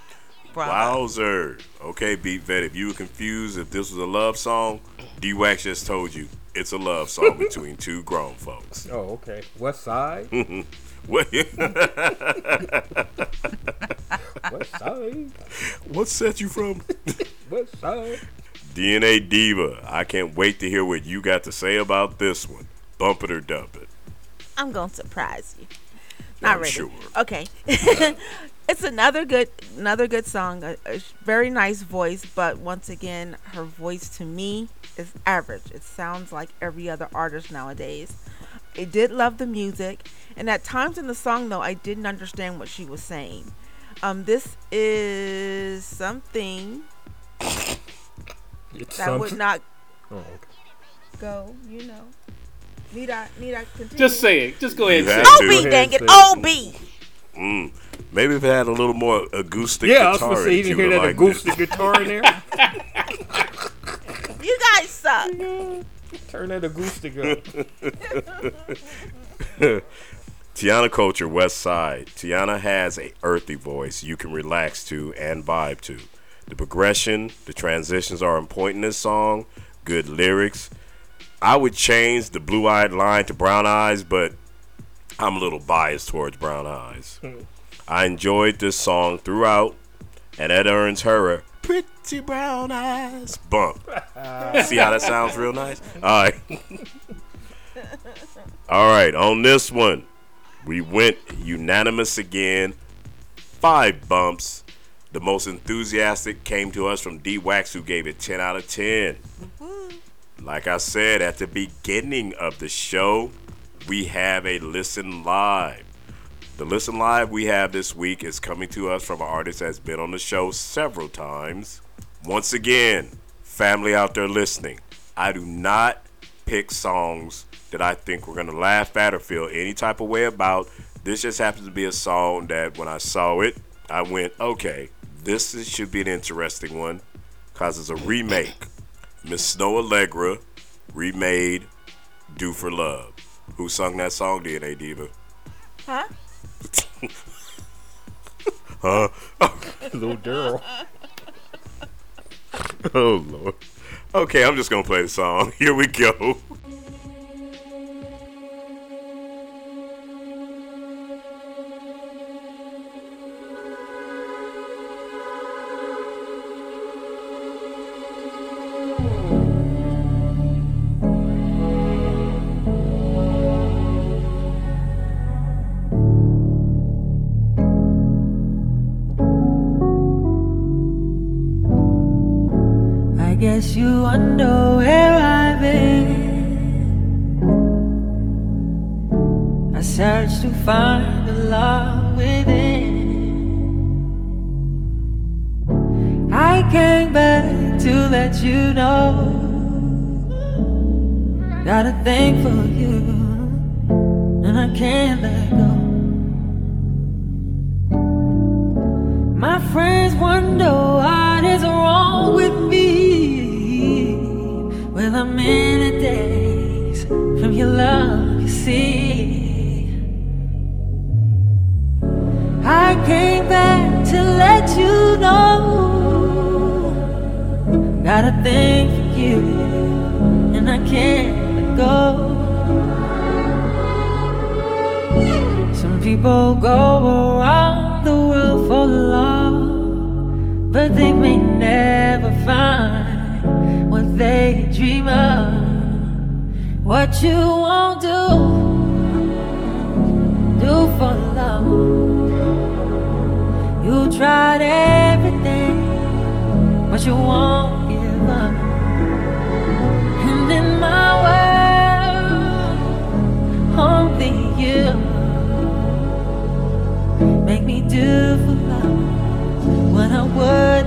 Bravo. Wowzer. Okay, Beat Vet, if you were confused if this was a love song, D Wax just told you it's a love song between two grown folks. Oh, okay. West Side. What, West Side. what set you from? West Side. DNA Diva. I can't wait to hear what you got to say about this one. Bump it or dump it. I'm gonna surprise you. Not I'm really. sure. Okay. It's another good, another good song. A, a very nice voice, but once again, her voice to me is average. It sounds like every other artist nowadays. I did love the music, and at times in the song, though, I didn't understand what she was saying. Um, this is something It's that would not Oh, go, you know. Need I need I continue? Just say it. Just go ahead and say it. OB, ahead dang it, and say OB. Mm. Maybe if it had a little more acoustic Yeah, I was guitar, gonna say you in didn't hear that like this. acoustic guitar in there. You guys suck. Turn that acoustic up. Tiana Culture, West Side. Tiana has a earthy voice you can relax to and vibe to. The progression, the transitions are important in this song. Good lyrics. I would change the blue eyed line to brown eyes, but I'm a little biased towards brown eyes. Hmm. I enjoyed this song throughout, and that earns her a pretty brown eyes bump. See how that sounds real nice? All right. All right, on this one, we went unanimous again. Five bumps. The most enthusiastic came to us from D Wax, who gave it 10 out of 10. Mm-hmm. Like I said at the beginning of the show, we have a listen live. The listen live we have this week is coming to us from an artist that's been on the show several times. Once again, family out there listening, I do not pick songs that I think we're gonna laugh at or feel any type of way about. This just happens to be a song that when I saw it, I went, okay, this is, should be an interesting one, cause it's a remake. Miss Snoh Aalegra remade "Do for Love." Who sung that song? DNA Diva. Huh? Huh? Little Daryl. Oh lord. Okay, I'm just gonna play the song. Here we go. Wonder where I've been. I searched to find the love within. I came back to let you know. Got a thing for you, and I can't let go. My friends wonder what is wrong with. In a daze from your love, you see. I came back to let you know. Got a thing for you, and I can't let go. Some people go around the world for love, but they may never find what they dream of. What you won't do, do for love. You tried everything, but you won't give up. And in my world, only you make me do for love what I would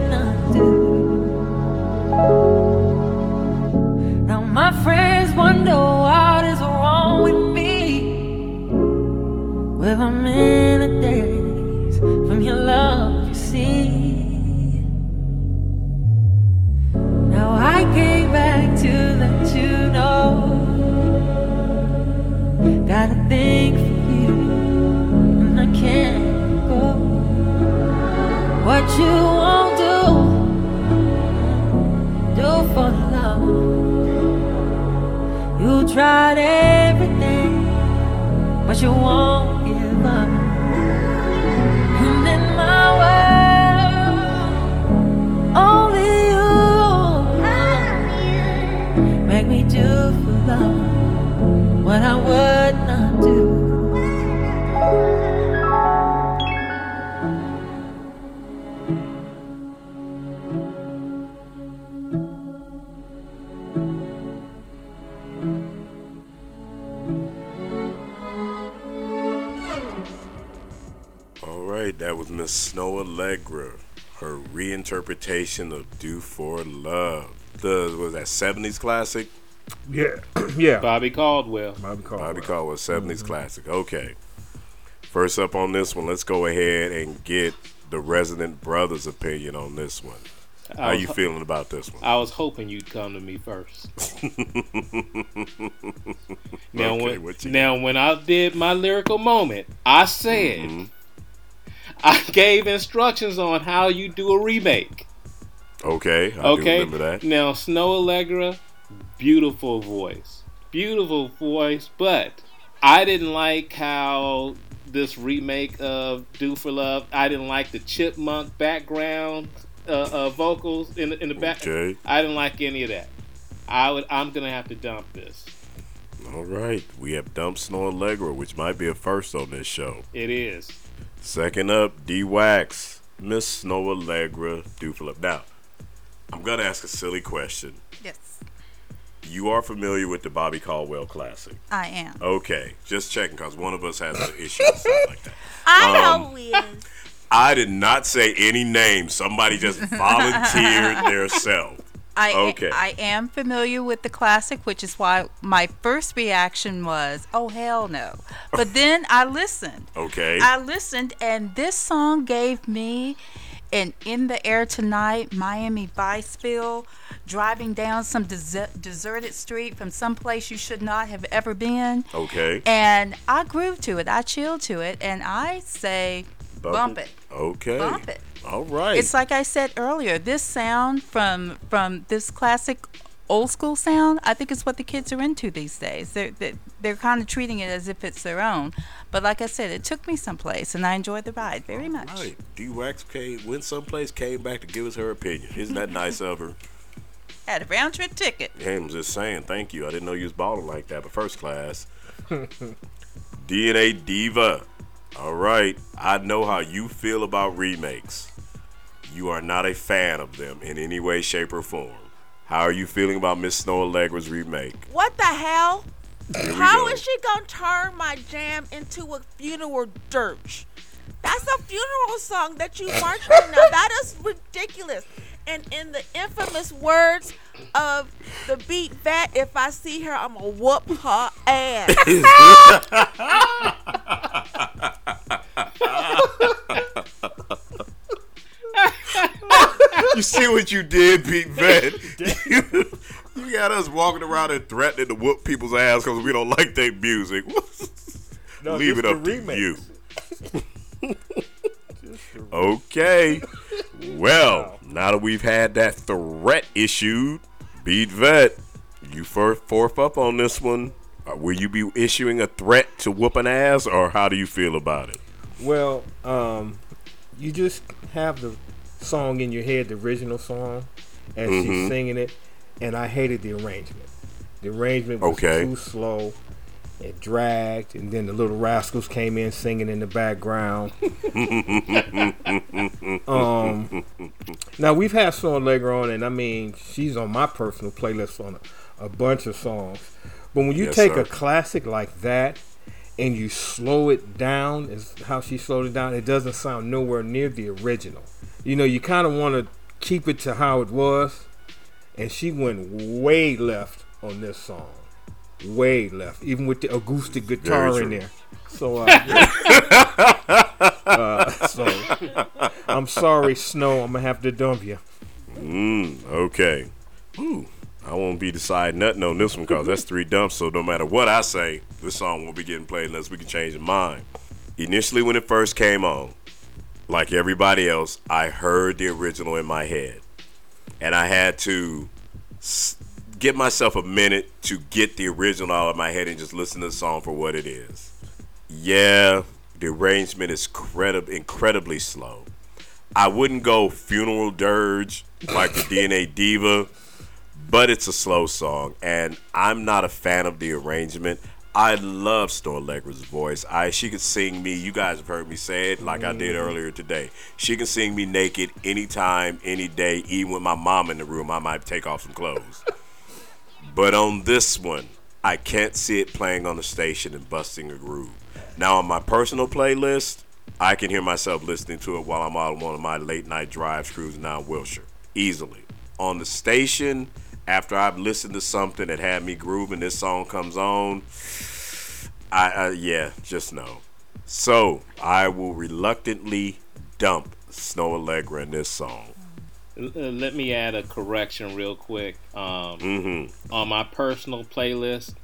Well, I'm in a daze from your love, you see. Now I came back to let you know. Got a thing for you, and I can't go. What you won't do, do for love. You tried everything, but you won't what I would not do. All right, that was Miss Snoh Aalegra. Her reinterpretation of "Do for Love." The was that '70s classic. Yeah, yeah. Bobby Caldwell. Bobby Caldwell. Bobby Caldwell, 70s classic. Okay. First up on this one, let's go ahead and get the resident brother's opinion on this one. I How was you ho- feeling about this one? I was hoping you'd come to me first. Now, Okay, when, what you now when I did my lyrical moment, I said Mm-hmm. I gave instructions on how you do a remake. Okay, I do okay. remember that. Now Snoh Aalegra, beautiful voice, beautiful voice, but I didn't like how this remake of "Do for Love." I didn't like the chipmunk background uh, uh, vocals in the, in the back. Okay. I didn't like any of that. I would. I'm gonna have to dump this. All right, we have Dump Snoh Aalegra, which might be a first on this show. It is. Second up, D Wax, Miss Snoh Aalegra, Do for Love. Now, I'm gonna ask a silly question. Yes, You are familiar with the Bobby Caldwell Classic? I am. Okay, just checking because one of us has an issue like that. I Um, know is. I did not say any names. Somebody just volunteered their self. I, Okay. I am familiar with the classic, which is why my first reaction was, oh, hell no. But then I listened. Okay. I listened, and this song gave me an In the Air Tonight Miami Vice feel, driving down some des- deserted street from some place you should not have ever been. Okay. And I groove to it, I chill to it, and I say, bump, it. Okay. Bump it. All right. It's like I said earlier, this sound from from this classic old school sound, I think it's what the kids are into these days. They're they're, they're kind of treating it as if it's their own. But like I said, it took me someplace, and I enjoyed the ride very much. Right. D Wax came went someplace, came back to give us her opinion. Isn't that nice of her? Had a round trip ticket. Hey, I'm just saying, thank you. I didn't know you was balling like that, but first class. DNA Diva. All right. I know how you feel about remakes. You are not a fan of them in any way, shape, or form. How are you feeling about Miss Snoh Aalegra's remake? What the hell? Here we How go. is she gonna turn my jam into a funeral dirge? That's a funeral song that you march to now. That is ridiculous. And in the infamous words of the beat vet, if I see her, I'm gonna whoop her ass. You see what you did, Beat Vet? you, got us walking around and threatening to whoop people's ass because we don't like their music. No, Leave it up to remakes. you. Okay. Well, now that we've had that threat issued, Beat Vet, you first fourth up on this one. Uh, Will you be issuing a threat to whoop an ass, or how do you feel about it? Well, um, you just have the song in your head, the original song, as Mhm. she's singing it, and I hated the arrangement. The arrangement was Okay. too slow. It dragged, and then the little rascals came in singing in the background. um, now we've had Snoh Aalegra on, and I mean she's on my personal playlist on a, a bunch of songs. But when you Yes, take sir. a classic like that and you slow it down, is how she slowed it down. It doesn't sound nowhere near the original. You know, you kind of want to keep it to how it was, and she went way left on this song, way left, even with the acoustic guitar in there. So, uh, uh, so I'm sorry, Snoh. I'm gonna have to dump you. Mm, okay. Ooh, I won't be deciding nothing on this one because that's three dumps. So no matter what I say, this song won't be getting played unless we can change the mind. Initially, when it first came on, like everybody else, I heard the original in my head, and I had to give myself a minute to get the original out of my head and just listen to the song for what it is. Yeah, the arrangement is credib- incredibly slow. I wouldn't go funeral dirge like the DNA Diva, but it's a slow song, and I'm not a fan of the arrangement. I love Snoh Aalegra's voice. I she could sing me. You guys have heard me say it like I did mm. earlier today. She can sing me naked anytime, any day, even with my mom in the room. I might take off some clothes. But on this one, I can't see it playing on the station and busting a groove. Now on my personal playlist, I can hear myself listening to it while I'm on one of my late night drives cruising down Wilshire. Easily. On the station, after I've listened to something that had me grooving, this song comes on. I, I yeah, just no. So I will reluctantly dump Snoh Aalegra in this song. Uh, let me add a correction real quick. Um, Mm-hmm. On my personal playlist,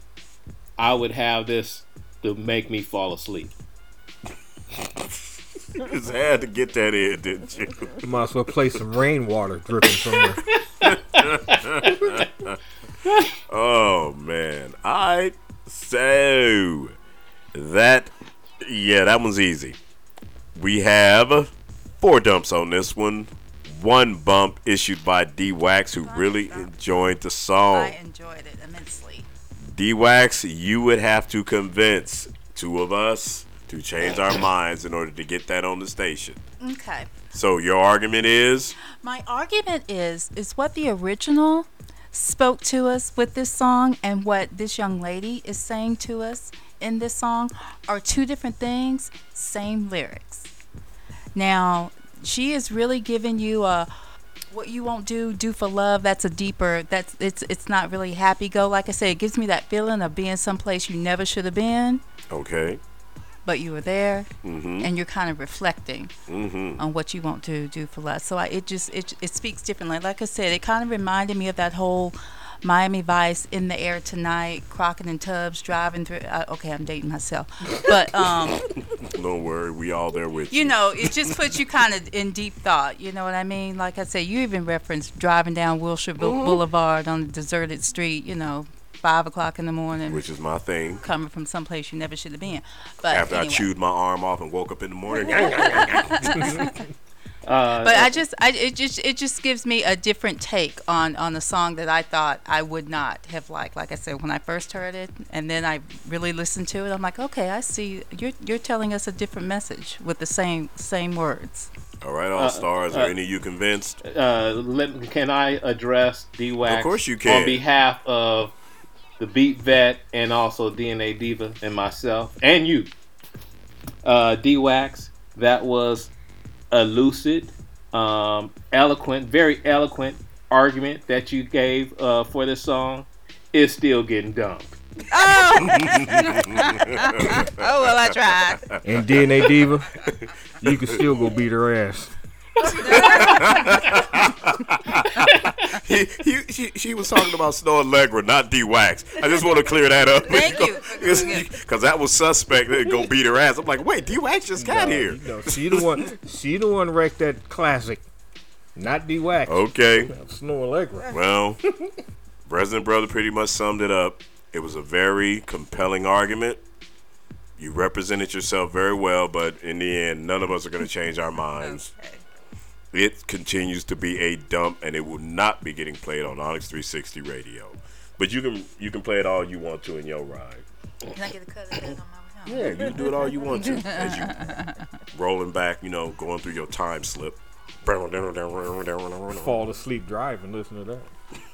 I would have this to make me fall asleep. You just had to get that in, didn't you? You might as well play some rainwater dripping from there. Oh man. Alright. So that yeah, that one's easy. We have four dumps on this one. One bump issued by D Wax who really enjoyed the song. I enjoyed it immensely. D Wax, you would have to convince two of us to change our minds in order to get that on the station. Okay. So your argument is My argument is is what the original spoke to us with this song and what this young lady is saying to us in this song are two different things, same lyrics. Now, she is really giving you a what you won't do do for love that's a deeper that's it's it's not really happy go like i said it gives me that feeling of being someplace you never should have been okay. But you were there Mm-hmm. and you're kind of reflecting Mm-hmm. on what you want to do for love. So I, it just it, it speaks differently. Like I said, it kind of reminded me of that whole Miami Vice in the air tonight, Crockett and Tubbs driving through. Uh, okay, I'm dating myself, but um, Don't worry, we all there with you You know, it just puts you kind of in deep thought. You know what I mean? Like I said, you even referenced driving down Wilshire Bou- Boulevard on a deserted street. You know, five o'clock in the morning, which is my thing. coming from someplace you never should have been. But After anyway. I chewed my arm off and woke up in the morning. Uh, But I just, I it just, it just gives me a different take on on the song that I thought I would not have liked. Like I said, when I first heard it, and then I really listened to it, I'm like, okay, I see. You're you're telling us a different message with the same same words. all right, all stars. uh, Are any of you convinced? uh, let, can I address D Wax? Of course you can. On behalf of the Beat Vet and also DNA Diva and myself and you, uh, D Wax. That was a lucid, um, eloquent, very eloquent argument that you gave uh, for this song. Is still getting dumped. Oh, well, I tried. And DNA Diva, you can still go beat her ass. he, he, she, she was talking about Snoh Aalegra, not D Wax. I just want to clear that up. Thank you. Because that was suspect. They go beat her ass. I'm like, wait, D Wax just got No, here. you know, she the one. She the one wrecked that classic. Not D Wax. Okay. Snoh Aalegra. Well, Resident Brother pretty much summed it up. It was a very compelling argument. You represented yourself very well, but in the end, none of us are going to change our minds. It continues to be a dump, and it will not be getting played on Onyx 360 radio. But you can you can play it all you want to in your ride. Can I get a cut of that on my Yeah, you can do it all you want to as you rolling back, you know, going through your time slip. Fall asleep driving. Listen to that.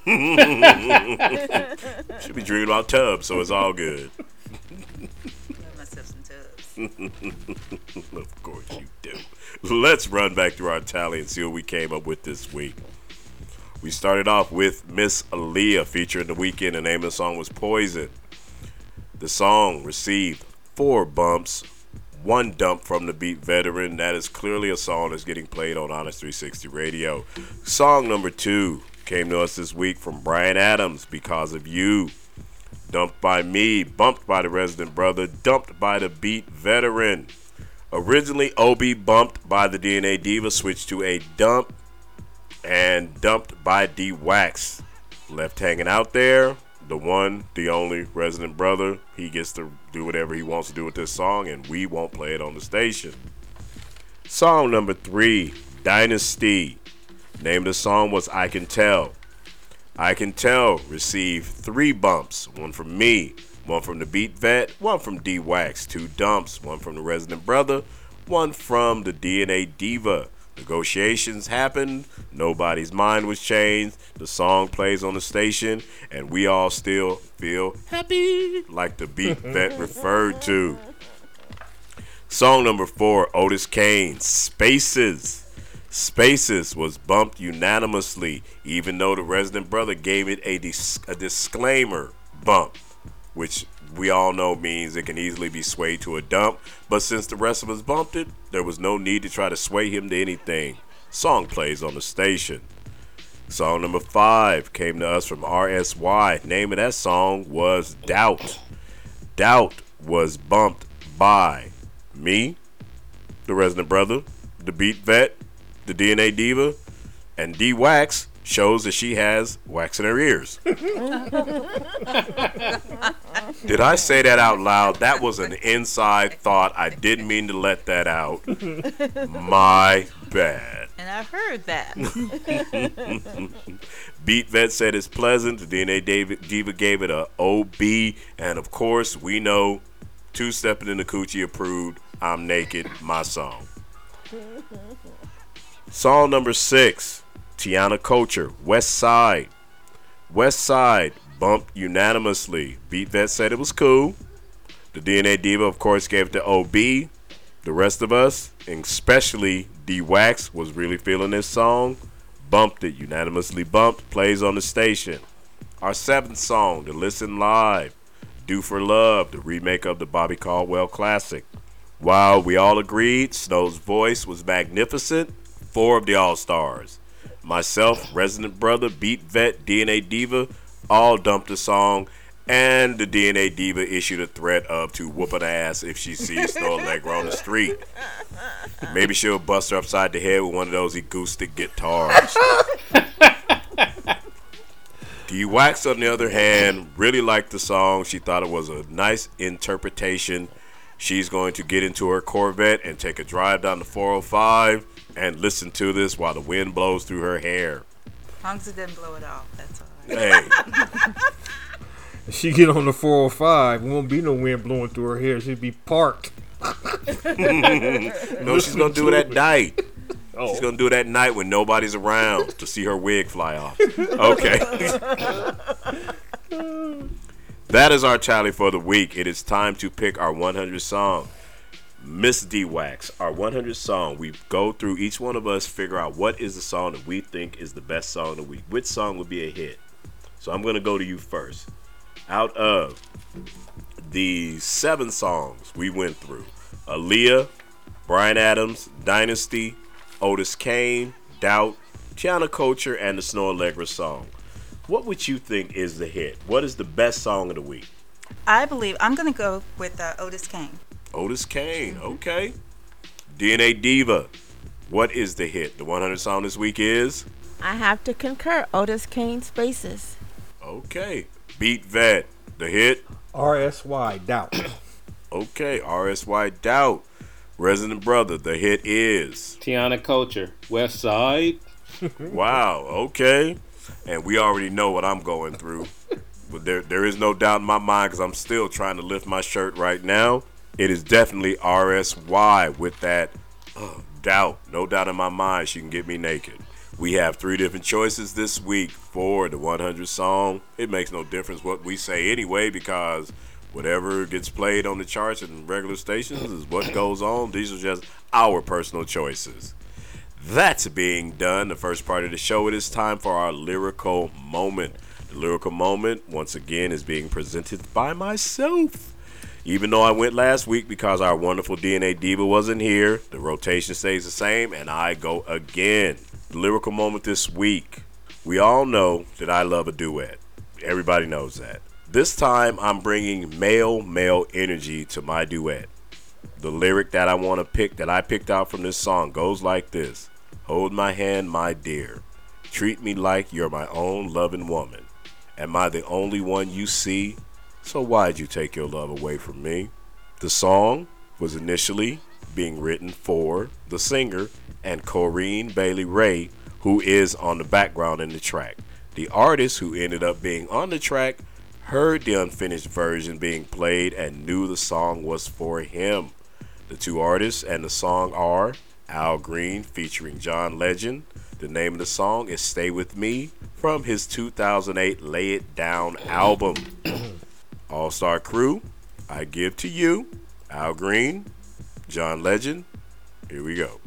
Should be dreaming about tubs, so it's all good. myself some tubs. of course you do. Let's run back through our tally and see what we came up with this week. We started off with Miss Aaliyah featuring the Weeknd. The name of the song was Poison. The song received four bumps, one dump from the beat veteran. That is clearly a song that's getting played on Onyx 360 Radio. Song number two came to us this week from Bryan Abrams, Because of You. Dumped by me, bumped by the resident brother, dumped by the beat veteran. Originally, OB bumped by the DNA Diva, switched to a dump, and dumped by D Wax. Left hanging out there, the one, the only resident brother. He gets to do whatever he wants to do with this song, and we won't play it on the station. Song number three, Dynasty. Name of the song was I Can Tell. I Can Tell received three bumps one from me, one from the Beat Vet, one from D Wax, two dumps, one from the Resident Brother, one from the DNA Diva. Negotiations happened, nobody's mind was changed, the song plays on the station, and we all still feel happy, like the Beat Vet referred to. Song number four, Otis Kane, Spaces. Spaces was bumped unanimously, even though the resident brother gave it a, dis- a disclaimer bump, which we all know means it can easily be swayed to a dump. But since the rest of us bumped it, there was no need to try to sway him to anything. Song plays on the station. Song number five came to us from RSY. Name of that song was Doubt. Doubt was bumped by me, the resident brother, the beat vet, the DNA diva, and D Wax shows that she has wax in her ears. Did I say that out loud? That was an inside thought. I didn't mean to let that out. My bad. And I heard that. Beat Vet said it's pleasant. The DNA David, Diva gave it a OB. And of course, we know Two Stepping in the Coochie approved I'm Naked, my song. Song number six Tiana Kocher, West Side. West Side bumped unanimously. Beat Vet said it was cool. The DNA Diva, of course, gave it the OB. The rest of us, and especially D Wax, was really feeling this song. Bumped it, unanimously bumped, plays on the station. Our seventh song to listen live Do for Love, the remake of the Bobby Caldwell classic. While we all agreed Snoh's voice was magnificent, four of the All Stars, myself, Resident Brother, Beat Vet, DNA Diva, all dumped the song, and the DNA Diva issued a threat of to whoop an ass if she sees Snoh Aalegra on the street. Maybe she'll bust her upside the head with one of those acoustic guitars. D Wax, on the other hand, really liked the song. She thought it was a nice interpretation. She's going to get into her Corvette and take a drive down the 405 and listen to this while the wind blows through her hair. As long as it didn't blow it off, that's all right. Hey, If she get on the 405, won't be no wind blowing through her hair. She'd be parked. no, she's gonna do it at night. Oh. She's gonna do it at night when nobody's around to see her wig fly off. Okay. that is our tally for the week. It is time to pick our 100 song. Miss D Wax, our 100 song. We go through each one of us, figure out what is the song that we think is the best song of the week. Which song would be a hit? So I'm gonna go to you first. Out of the seven songs we went through, Aaliyah, Bryan Abrams, Dynasty, Otis Kane, Doubt, Tiana Kocher, and the Snoh Aalegra song. What would you think is the hit? What is the best song of the week? I believe I'm to go with uh, Otis Kane. Otis Kane, okay. DNA Diva, what is the hit? The 100 song this week is? I have to concur. Otis Kane Spaces. Okay. Beat Vet, the hit? RSY, doubt. Okay. RSY Doubt. Resident Brother, the hit is? Tiana Kocher, West Side. Wow, okay. And we already know what I'm going through. But there, there is no doubt in my mind because I'm still trying to lift my shirt right now. It is definitely RSY with that uh, doubt. No doubt in my mind she can get me naked. We have three different choices this week for the 100 song. It makes no difference what we say anyway because whatever gets played on the charts and regular stations is what goes on. These are just our personal choices. That's being done. The first part of the show, it is time for our lyrical moment. The lyrical moment, once again, is being presented by myself. Even though I went last week because our wonderful DNA Diva wasn't here, the rotation stays the same, and I go again. Lyrical moment this week. We all know that I love a duet. Everybody knows that. This time, I'm bringing male male energy to my duet. The lyric that I want to pick, that I picked out from this song, goes like this Hold my hand, my dear. Treat me like you're my own loving woman. Am I the only one you see? So why'd you take your love away from me? The song was initially being written for the singer and Corinne Bailey Rae, who is on the background in the track. The artist who ended up being on the track heard the unfinished version being played and knew the song was for him. The two artists and the song are Al Green featuring John Legend. The name of the song is Stay With Me from his 2008 Lay It Down album. All Star Crew, I give to you Al Green, John Legend. Here we go.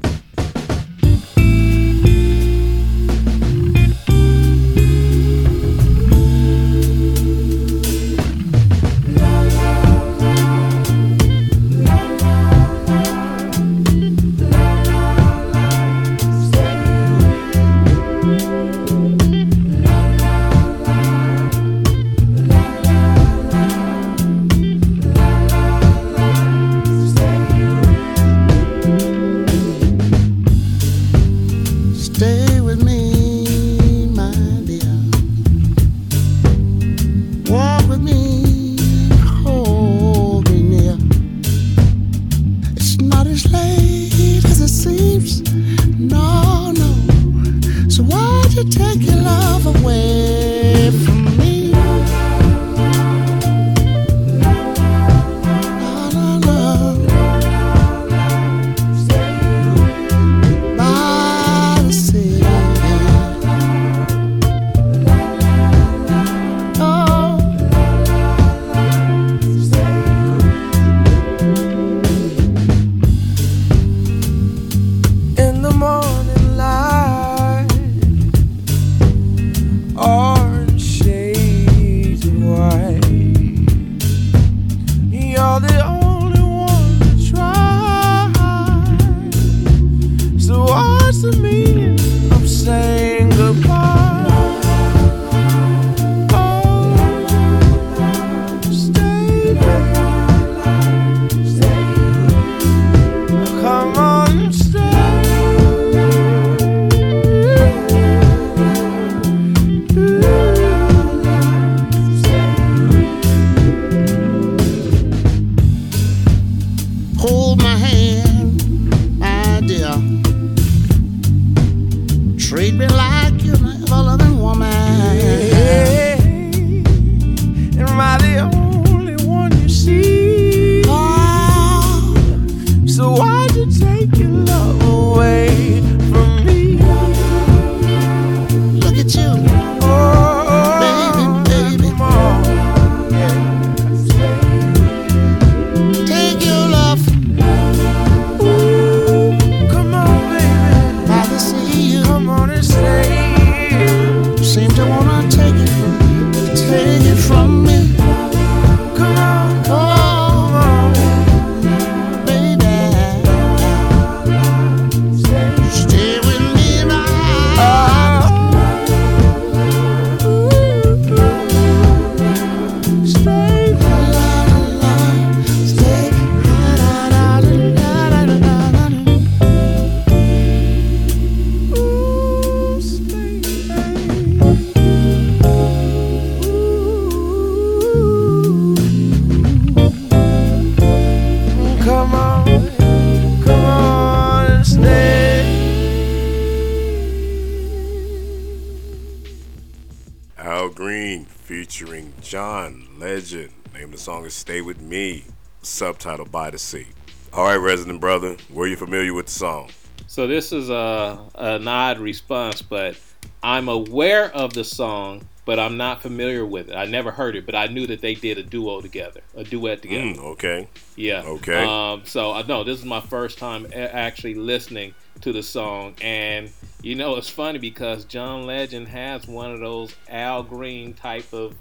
Is Stay With Me, subtitled By the Sea. All right, resident brother, were you familiar with the song? So this is a an odd response, but I'm aware of the song, but I'm not familiar with it. I never heard it, but I knew that they did a duo together, a duet together. Mm, okay. Yeah. Okay. Um, so I know this is my first time actually listening to the song, and you know it's funny because John Legend has one of those Al Green type of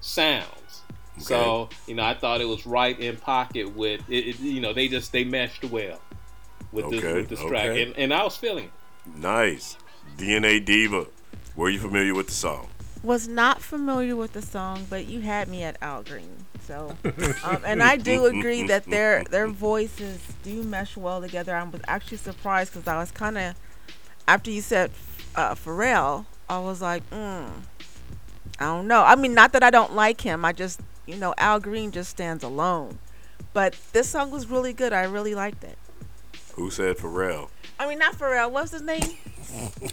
sounds. So you know, I thought it was right in pocket with it. it you know, they just they meshed well with this with this track, and, and I was feeling it. Nice. DNA Diva, were you familiar with the song? Was not familiar with the song, but you had me at Al Green. So, um, and I do agree that their their voices do mesh well together. I was actually surprised because I was kind of after you said uh, Pharrell, I was like, mm, I don't know. I mean, not that I don't like him. I just, you know, Al Green just stands alone. But this song was really good. I really liked it. Who said Pharrell? I mean, not Pharrell. What's his name?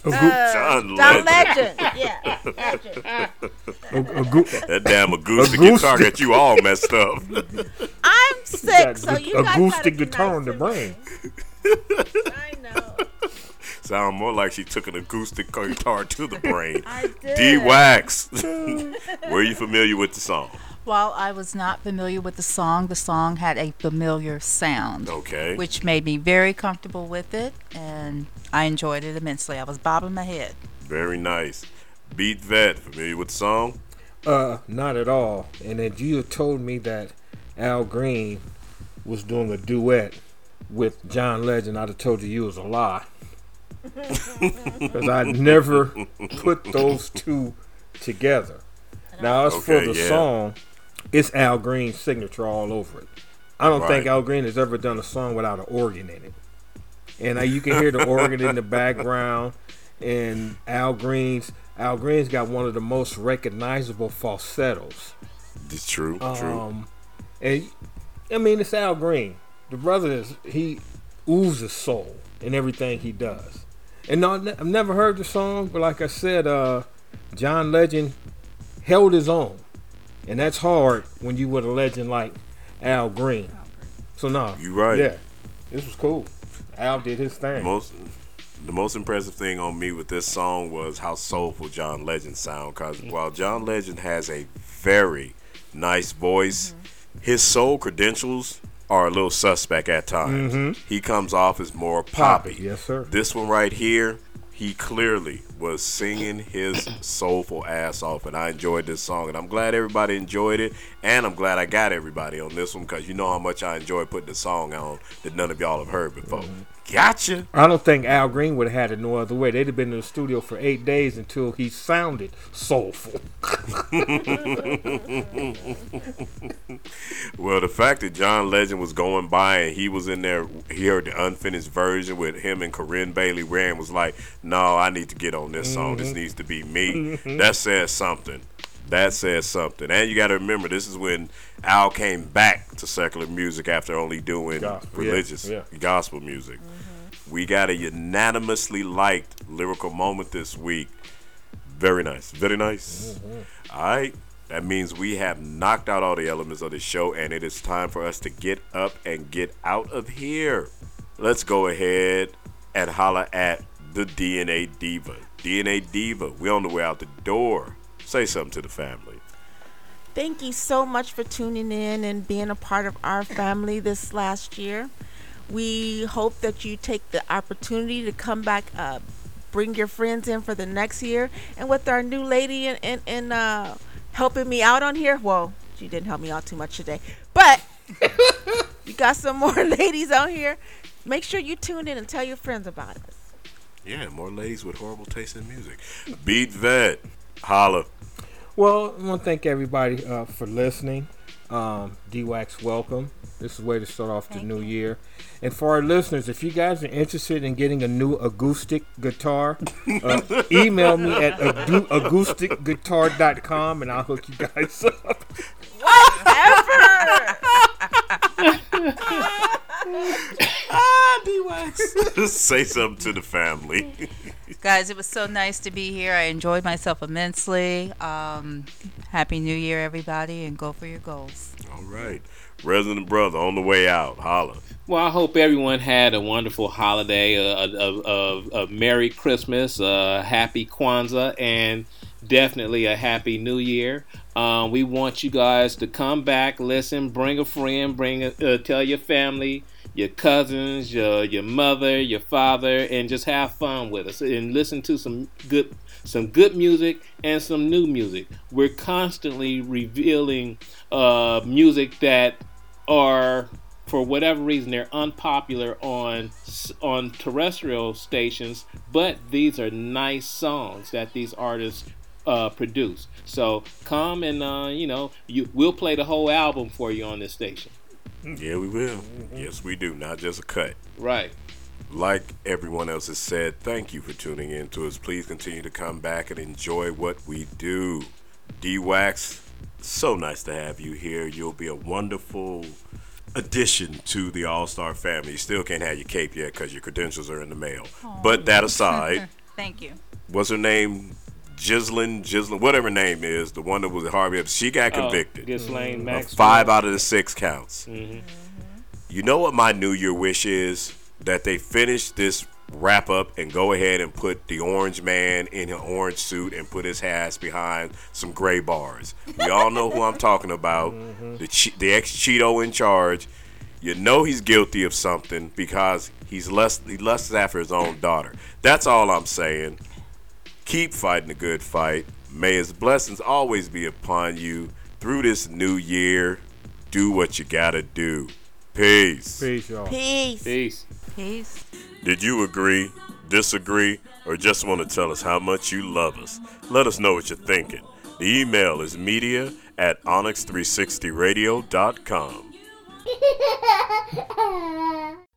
Uh, John John Legend. Legend. Yeah, Legend. A, a goo- That damn acoustic Acoustic. guitar got you all messed up. I'm sick, so you a guys acoustic gotta be guitar nice on the brain. I know. Sound more like she took an acoustic guitar to the brain. I did. D Wax, were you familiar with the song? While I was not familiar with the song, the song had a familiar sound, Okay. which made me very comfortable with it, and I enjoyed it immensely. I was bobbing my head. Very nice. Beat Vet, familiar with the song? Uh, not at all. And if you had told me that Al Green was doing a duet with John Legend, I'd have told you you was a lie. Because I never put those two together. Now, as for the yeah. song, it's Al Green's signature all over it. I don't think Al Green has ever done a song without an organ in it. And uh, you can hear the organ in the background. And Al Green's Al Green's got one of the most recognizable falsettos. It's true. true. Um, and I mean, it's Al Green. The brother is he. oozes soul in everything he does. And no, I've never heard the song, but like I said, uh, John Legend held his own, and that's hard when you with a legend like Al Green. So no, You right. Yeah, this was cool. Al did his thing. most the most impressive thing on me with this song was how soulful John Legend sound. Cause while John Legend has a very nice voice, mm-hmm. his soul credentials are a little suspect at times. Mm-hmm. He comes off as more poppy. Poppy, yes, sir. This one right here, he clearly was singing his soulful ass off, and I enjoyed this song. And I'm glad everybody enjoyed it, and I'm glad I got everybody on this one because you know how much I enjoy putting the song on that none of y'all have heard before. Mm-hmm. Gotcha. I don't think Al Green would have had it no other way. They'd have been in the studio for eight days until he sounded soulful. Well, the fact that John Legend was going by and he was in there, he heard the unfinished version with him and Corinne Bailey Rand was like, "No, I need to get on this song. This mm-hmm. needs to be me." Mm-hmm. That says something. That says something. And you got to remember, this is when Al came back to secular music after only doing Gospel, yeah, religious yeah. gospel music. We got a unanimously liked lyrical moment this week. Very nice. Very nice. Mm-hmm. All right. That means we have knocked out all the elements of the show, and it is time for us to get up and get out of here. Let's go ahead and holla at the DNA Diva. DNA Diva, We're on the way out the door. Say something to the family. Thank you so much for tuning in and being a part of our family this last year. We hope that you take the opportunity to come back, uh, bring your friends in for the next year. And with our new lady and, and, and uh, helping me out on here, well, she didn't help me out too much today, but you got some more ladies on here. Make sure you tune in and tell your friends about us. Yeah, more ladies with horrible taste in music. Beat Vet, holla. Well, I want to thank everybody uh, for listening. Um, D-Wax, welcome. This is a way to start off the new year. And for our listeners, if you guys are interested in getting a new acoustic guitar, uh, email me at adu- acousticguitar.com and I'll hook you guys up. Say something to the family. Guys, it was so nice to be here. I enjoyed myself immensely. Um, Happy New Year, everybody, and go for your goals. All right. Resident brother on the way out. Holla. Well, I hope everyone had a wonderful holiday, a, a, a, a Merry Christmas, a Happy Kwanzaa, and definitely a Happy New Year. Um, we want you guys to come back, listen, bring a friend, bring a, uh, tell your family, your cousins, your your mother, your father, and just have fun with us and listen to some good some good music and some new music. We're constantly revealing uh, music that are for whatever reason they're unpopular on on terrestrial stations but these are nice songs that these artists uh, produce so come and uh, you know you we'll play the whole album for you on this station Yeah, we will. Yes, we do. Not just a cut. right Like everyone else has said, thank you for tuning in to us. Please continue to come back and enjoy what we do. D Wax, so nice to have you here. You'll be a wonderful addition to the All Star family. You still can't have your cape yet because your credentials are in the mail. But that aside, Thank you. what's her name? Gislin, Gislin, whatever her name is, the one that was at Harvey, she got oh, convicted. oh, Ghislaine of Maxwell. five out of the six counts. Mm-hmm. You know what my New Year wish is? That they finish this wrap up and go ahead and put the orange man in an orange suit and put his ass behind some gray bars. We all know who I'm talking about. Mm-hmm. The che- the ex Cheeto in charge. You know he's guilty of something because he's lust he lusts after his own daughter. That's all I'm saying. Keep fighting the good fight. May his blessings always be upon you through this new year. Do what you gotta do. Peace. Peace, y'all. Peace. peace Peace. Did you agree, disagree, or just want to tell us how much you love us? Let us know what you're thinking. The email is media at onyx360radio.com.